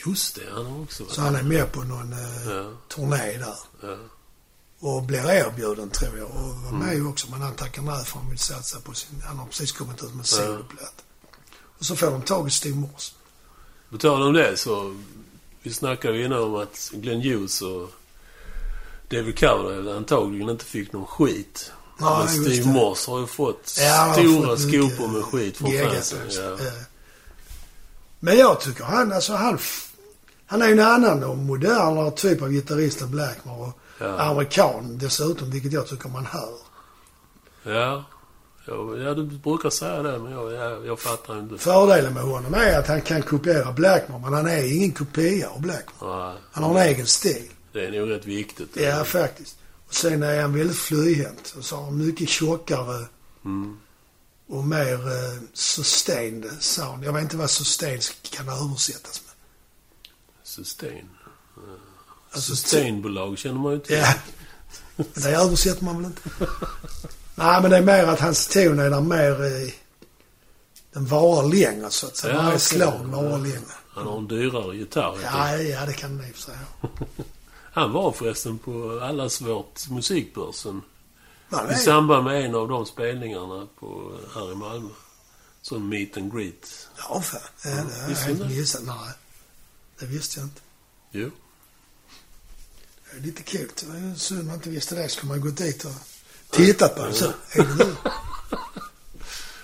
B: Just det, han har också
A: Så han är med på någon eh,
B: Ja.
A: turné där.
B: Ja.
A: Och blir erbjuden tror jag. Och var med
B: Mm.
A: också, men han tackar nej för han vill satsa på sin... Han har precis kommit ut med en soloplatta. Och så får de tag i Steve Morse.
B: På tal om det så... Vi snackade ju innan om att Glenn Hughes och David Coverdale antagligen inte fick någon skit.
A: Ja,
B: Men Steve. Morse har ju fått
A: Ja,
B: stora
A: fått
B: skopor med skit från fansen. Ja.
A: Eh, Men jag tycker han, alltså han... Han är ju en annan och modernare typ av gitarrist än Blackmore. Och
B: Ja.
A: amerikan dessutom, vilket jag tycker man hör.
B: Ja. Ja, ja, du brukar säga det, men jag, jag, jag fattar inte.
A: Fördelen med honom är att han kan kopiera Blackmore, men han är ingen kopia av Blackmore.
B: Nej,
A: Han har en egen stil.
B: Det är nog rätt viktigt.
A: Ja, faktiskt. Och sen är han väldigt flyhänt. Och så har han mycket tjockare
B: Mm.
A: och mer eh, sustained sound. Jag vet inte vad sustain kan översättas med.
B: Sustain.
A: Alltså,
B: Sustainbolag känner man ju till.
A: Ja. Det översätter man väl inte? Nej, men det är mer att hans ton är där mer... Eh, den varar längre så att säga.
B: Ja,
A: Varje
B: okej.
A: slag varar längre.
B: Han har en dyrare gitarr.
A: Ja, ja, det kan det i och för sig.
B: Han var förresten på allas vårt musikbörsen.
A: Det
B: I samband med en av de spelningarna på, här i Malmö. Som meet and greet.
A: Ja, fan. Ja, det har jag
B: det?
A: missat. Nej, det visste jag inte.
B: Jo.
A: Det är lite kul. Det var ju synd man inte visste det. Skulle man gått dit och tittat på det. Så?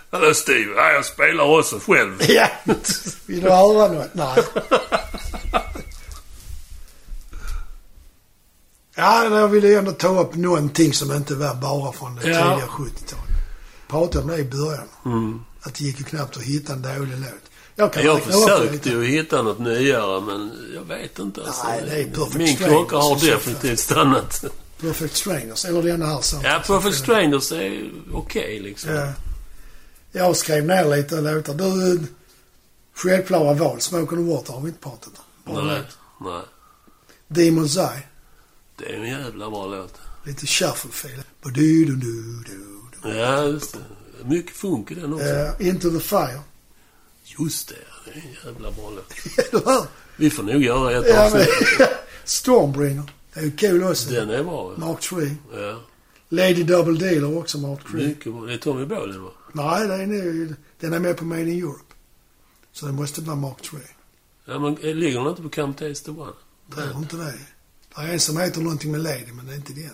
B: Hallå Steve, ja, jag spelar också själv.
A: Ja, vill du höra något? Nej. Ja, jag ville ändå ta upp någonting som inte var bara från det
B: Ja.
A: tidiga 70-talet. Pratade om det i början.
B: Mm.
A: Att det gick ju knappt att hitta en dålig låt. Jag kan
B: Jag försökte ju hitta något nyare, men jag vet inte. Alltså.
A: Nej, det är Perfect
B: Min klocka har
A: så
B: definitivt stannat.
A: Perfect Strangers, eller denna här som...
B: Ja, Perfect Strangers är okej liksom.
A: Ja. Jag skrev ner lite låtar. Du, självklara val. Smoke on the Water har vi inte pratat om. Bra
B: Nej,
A: låt.
B: nej.
A: Demon's Eye.
B: Det är en jävla bra låt.
A: Lite du.
B: Ja, just det. Mycket funk i den också.
A: Eh, Into the Fire.
B: Just det, det är en jävla bra låt. Vi får nog göra ett
A: Ja,
B: avsnitt.
A: Stormbringer. Det är ju kul också.
B: Den är bra. ja.
A: Mark 3.
B: Ja,
A: Lady Double Dealer också Mark 3.
B: mycket bra. Det är Tommy Bolin va?
A: Nej, den är, den är med på Made in Europe. Så det måste vara Mark 3.
B: Ja, men eh, ligger den inte på Come Taste the One?
A: Tror inte det. Det är en som heter någonting med Lady, men det är inte den.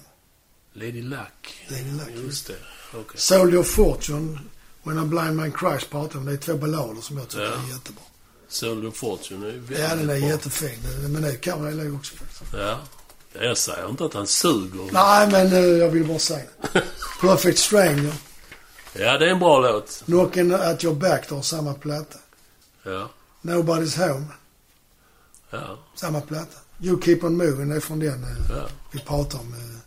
B: Lady Luck.
A: Lady Luck,
B: Just det. Okej.
A: Soldier of Fortune, When a Blind Man Cries pratar om. Det är två ballader som jag tycker
B: Ja.
A: är jättebra.
B: Soldier of Fortune är ju väldigt
A: Ja, den är
B: bra.
A: jättefin. Men det kan vara det också faktiskt.
B: Ja. Jag säger inte att han suger.
A: Nej, men eh, jag vill bara säga. Perfect Stranger.
B: Ja, det är en bra låt.
A: Knockin' at your back, har samma platta.
B: Ja.
A: Nobody's home,
B: Ja.
A: samma platta. You keep on moving, är från den eh,
B: ja.
A: vi pratar om. Eh,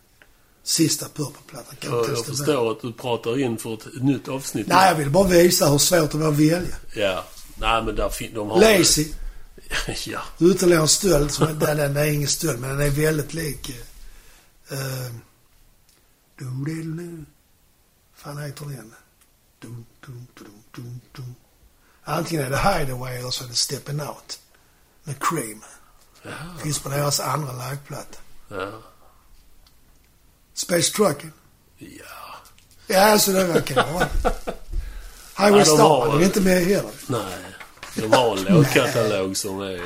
A: sista Purple-plattan. Kan
B: Jag, förstår att du pratar in för ett nytt avsnitt.
A: Nej, jag vill bara visa hur svårt det var att välja.
B: Ja. Nej, men där fin- de har...
A: Lazy.
B: ja.
A: Ytterligare en stöld. Som, den, den är ingen stöld, men den är väldigt lik... Uh, du fan heter den? Dum, dum, dum, dum, dum. Antingen är det Hideaway eller så är det Steppin' Out. Med Cream.
B: Jaha.
A: Finns på deras andra liveplatta.
B: Ja.
A: Space Trucken.
B: Ja.
A: Ja, alltså det var kan det vara.
B: Ja,
A: Highway Star var inte med heller.
B: Nej. De har en låtkatalog som är...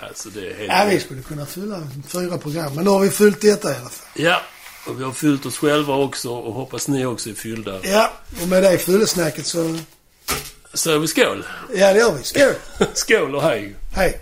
B: Alltså det är helt...
A: Ja, vi skulle kunna fylla fyra program. Men nu har vi fyllt detta i alla fall.
B: Ja. Och vi har fyllt oss själva också och hoppas ni också är fyllda.
A: Ja, och med det fyllesnacket så...
B: Så vi skål.
A: Ja, det gör vi. Skål!
B: Skål och hej.
A: Hej!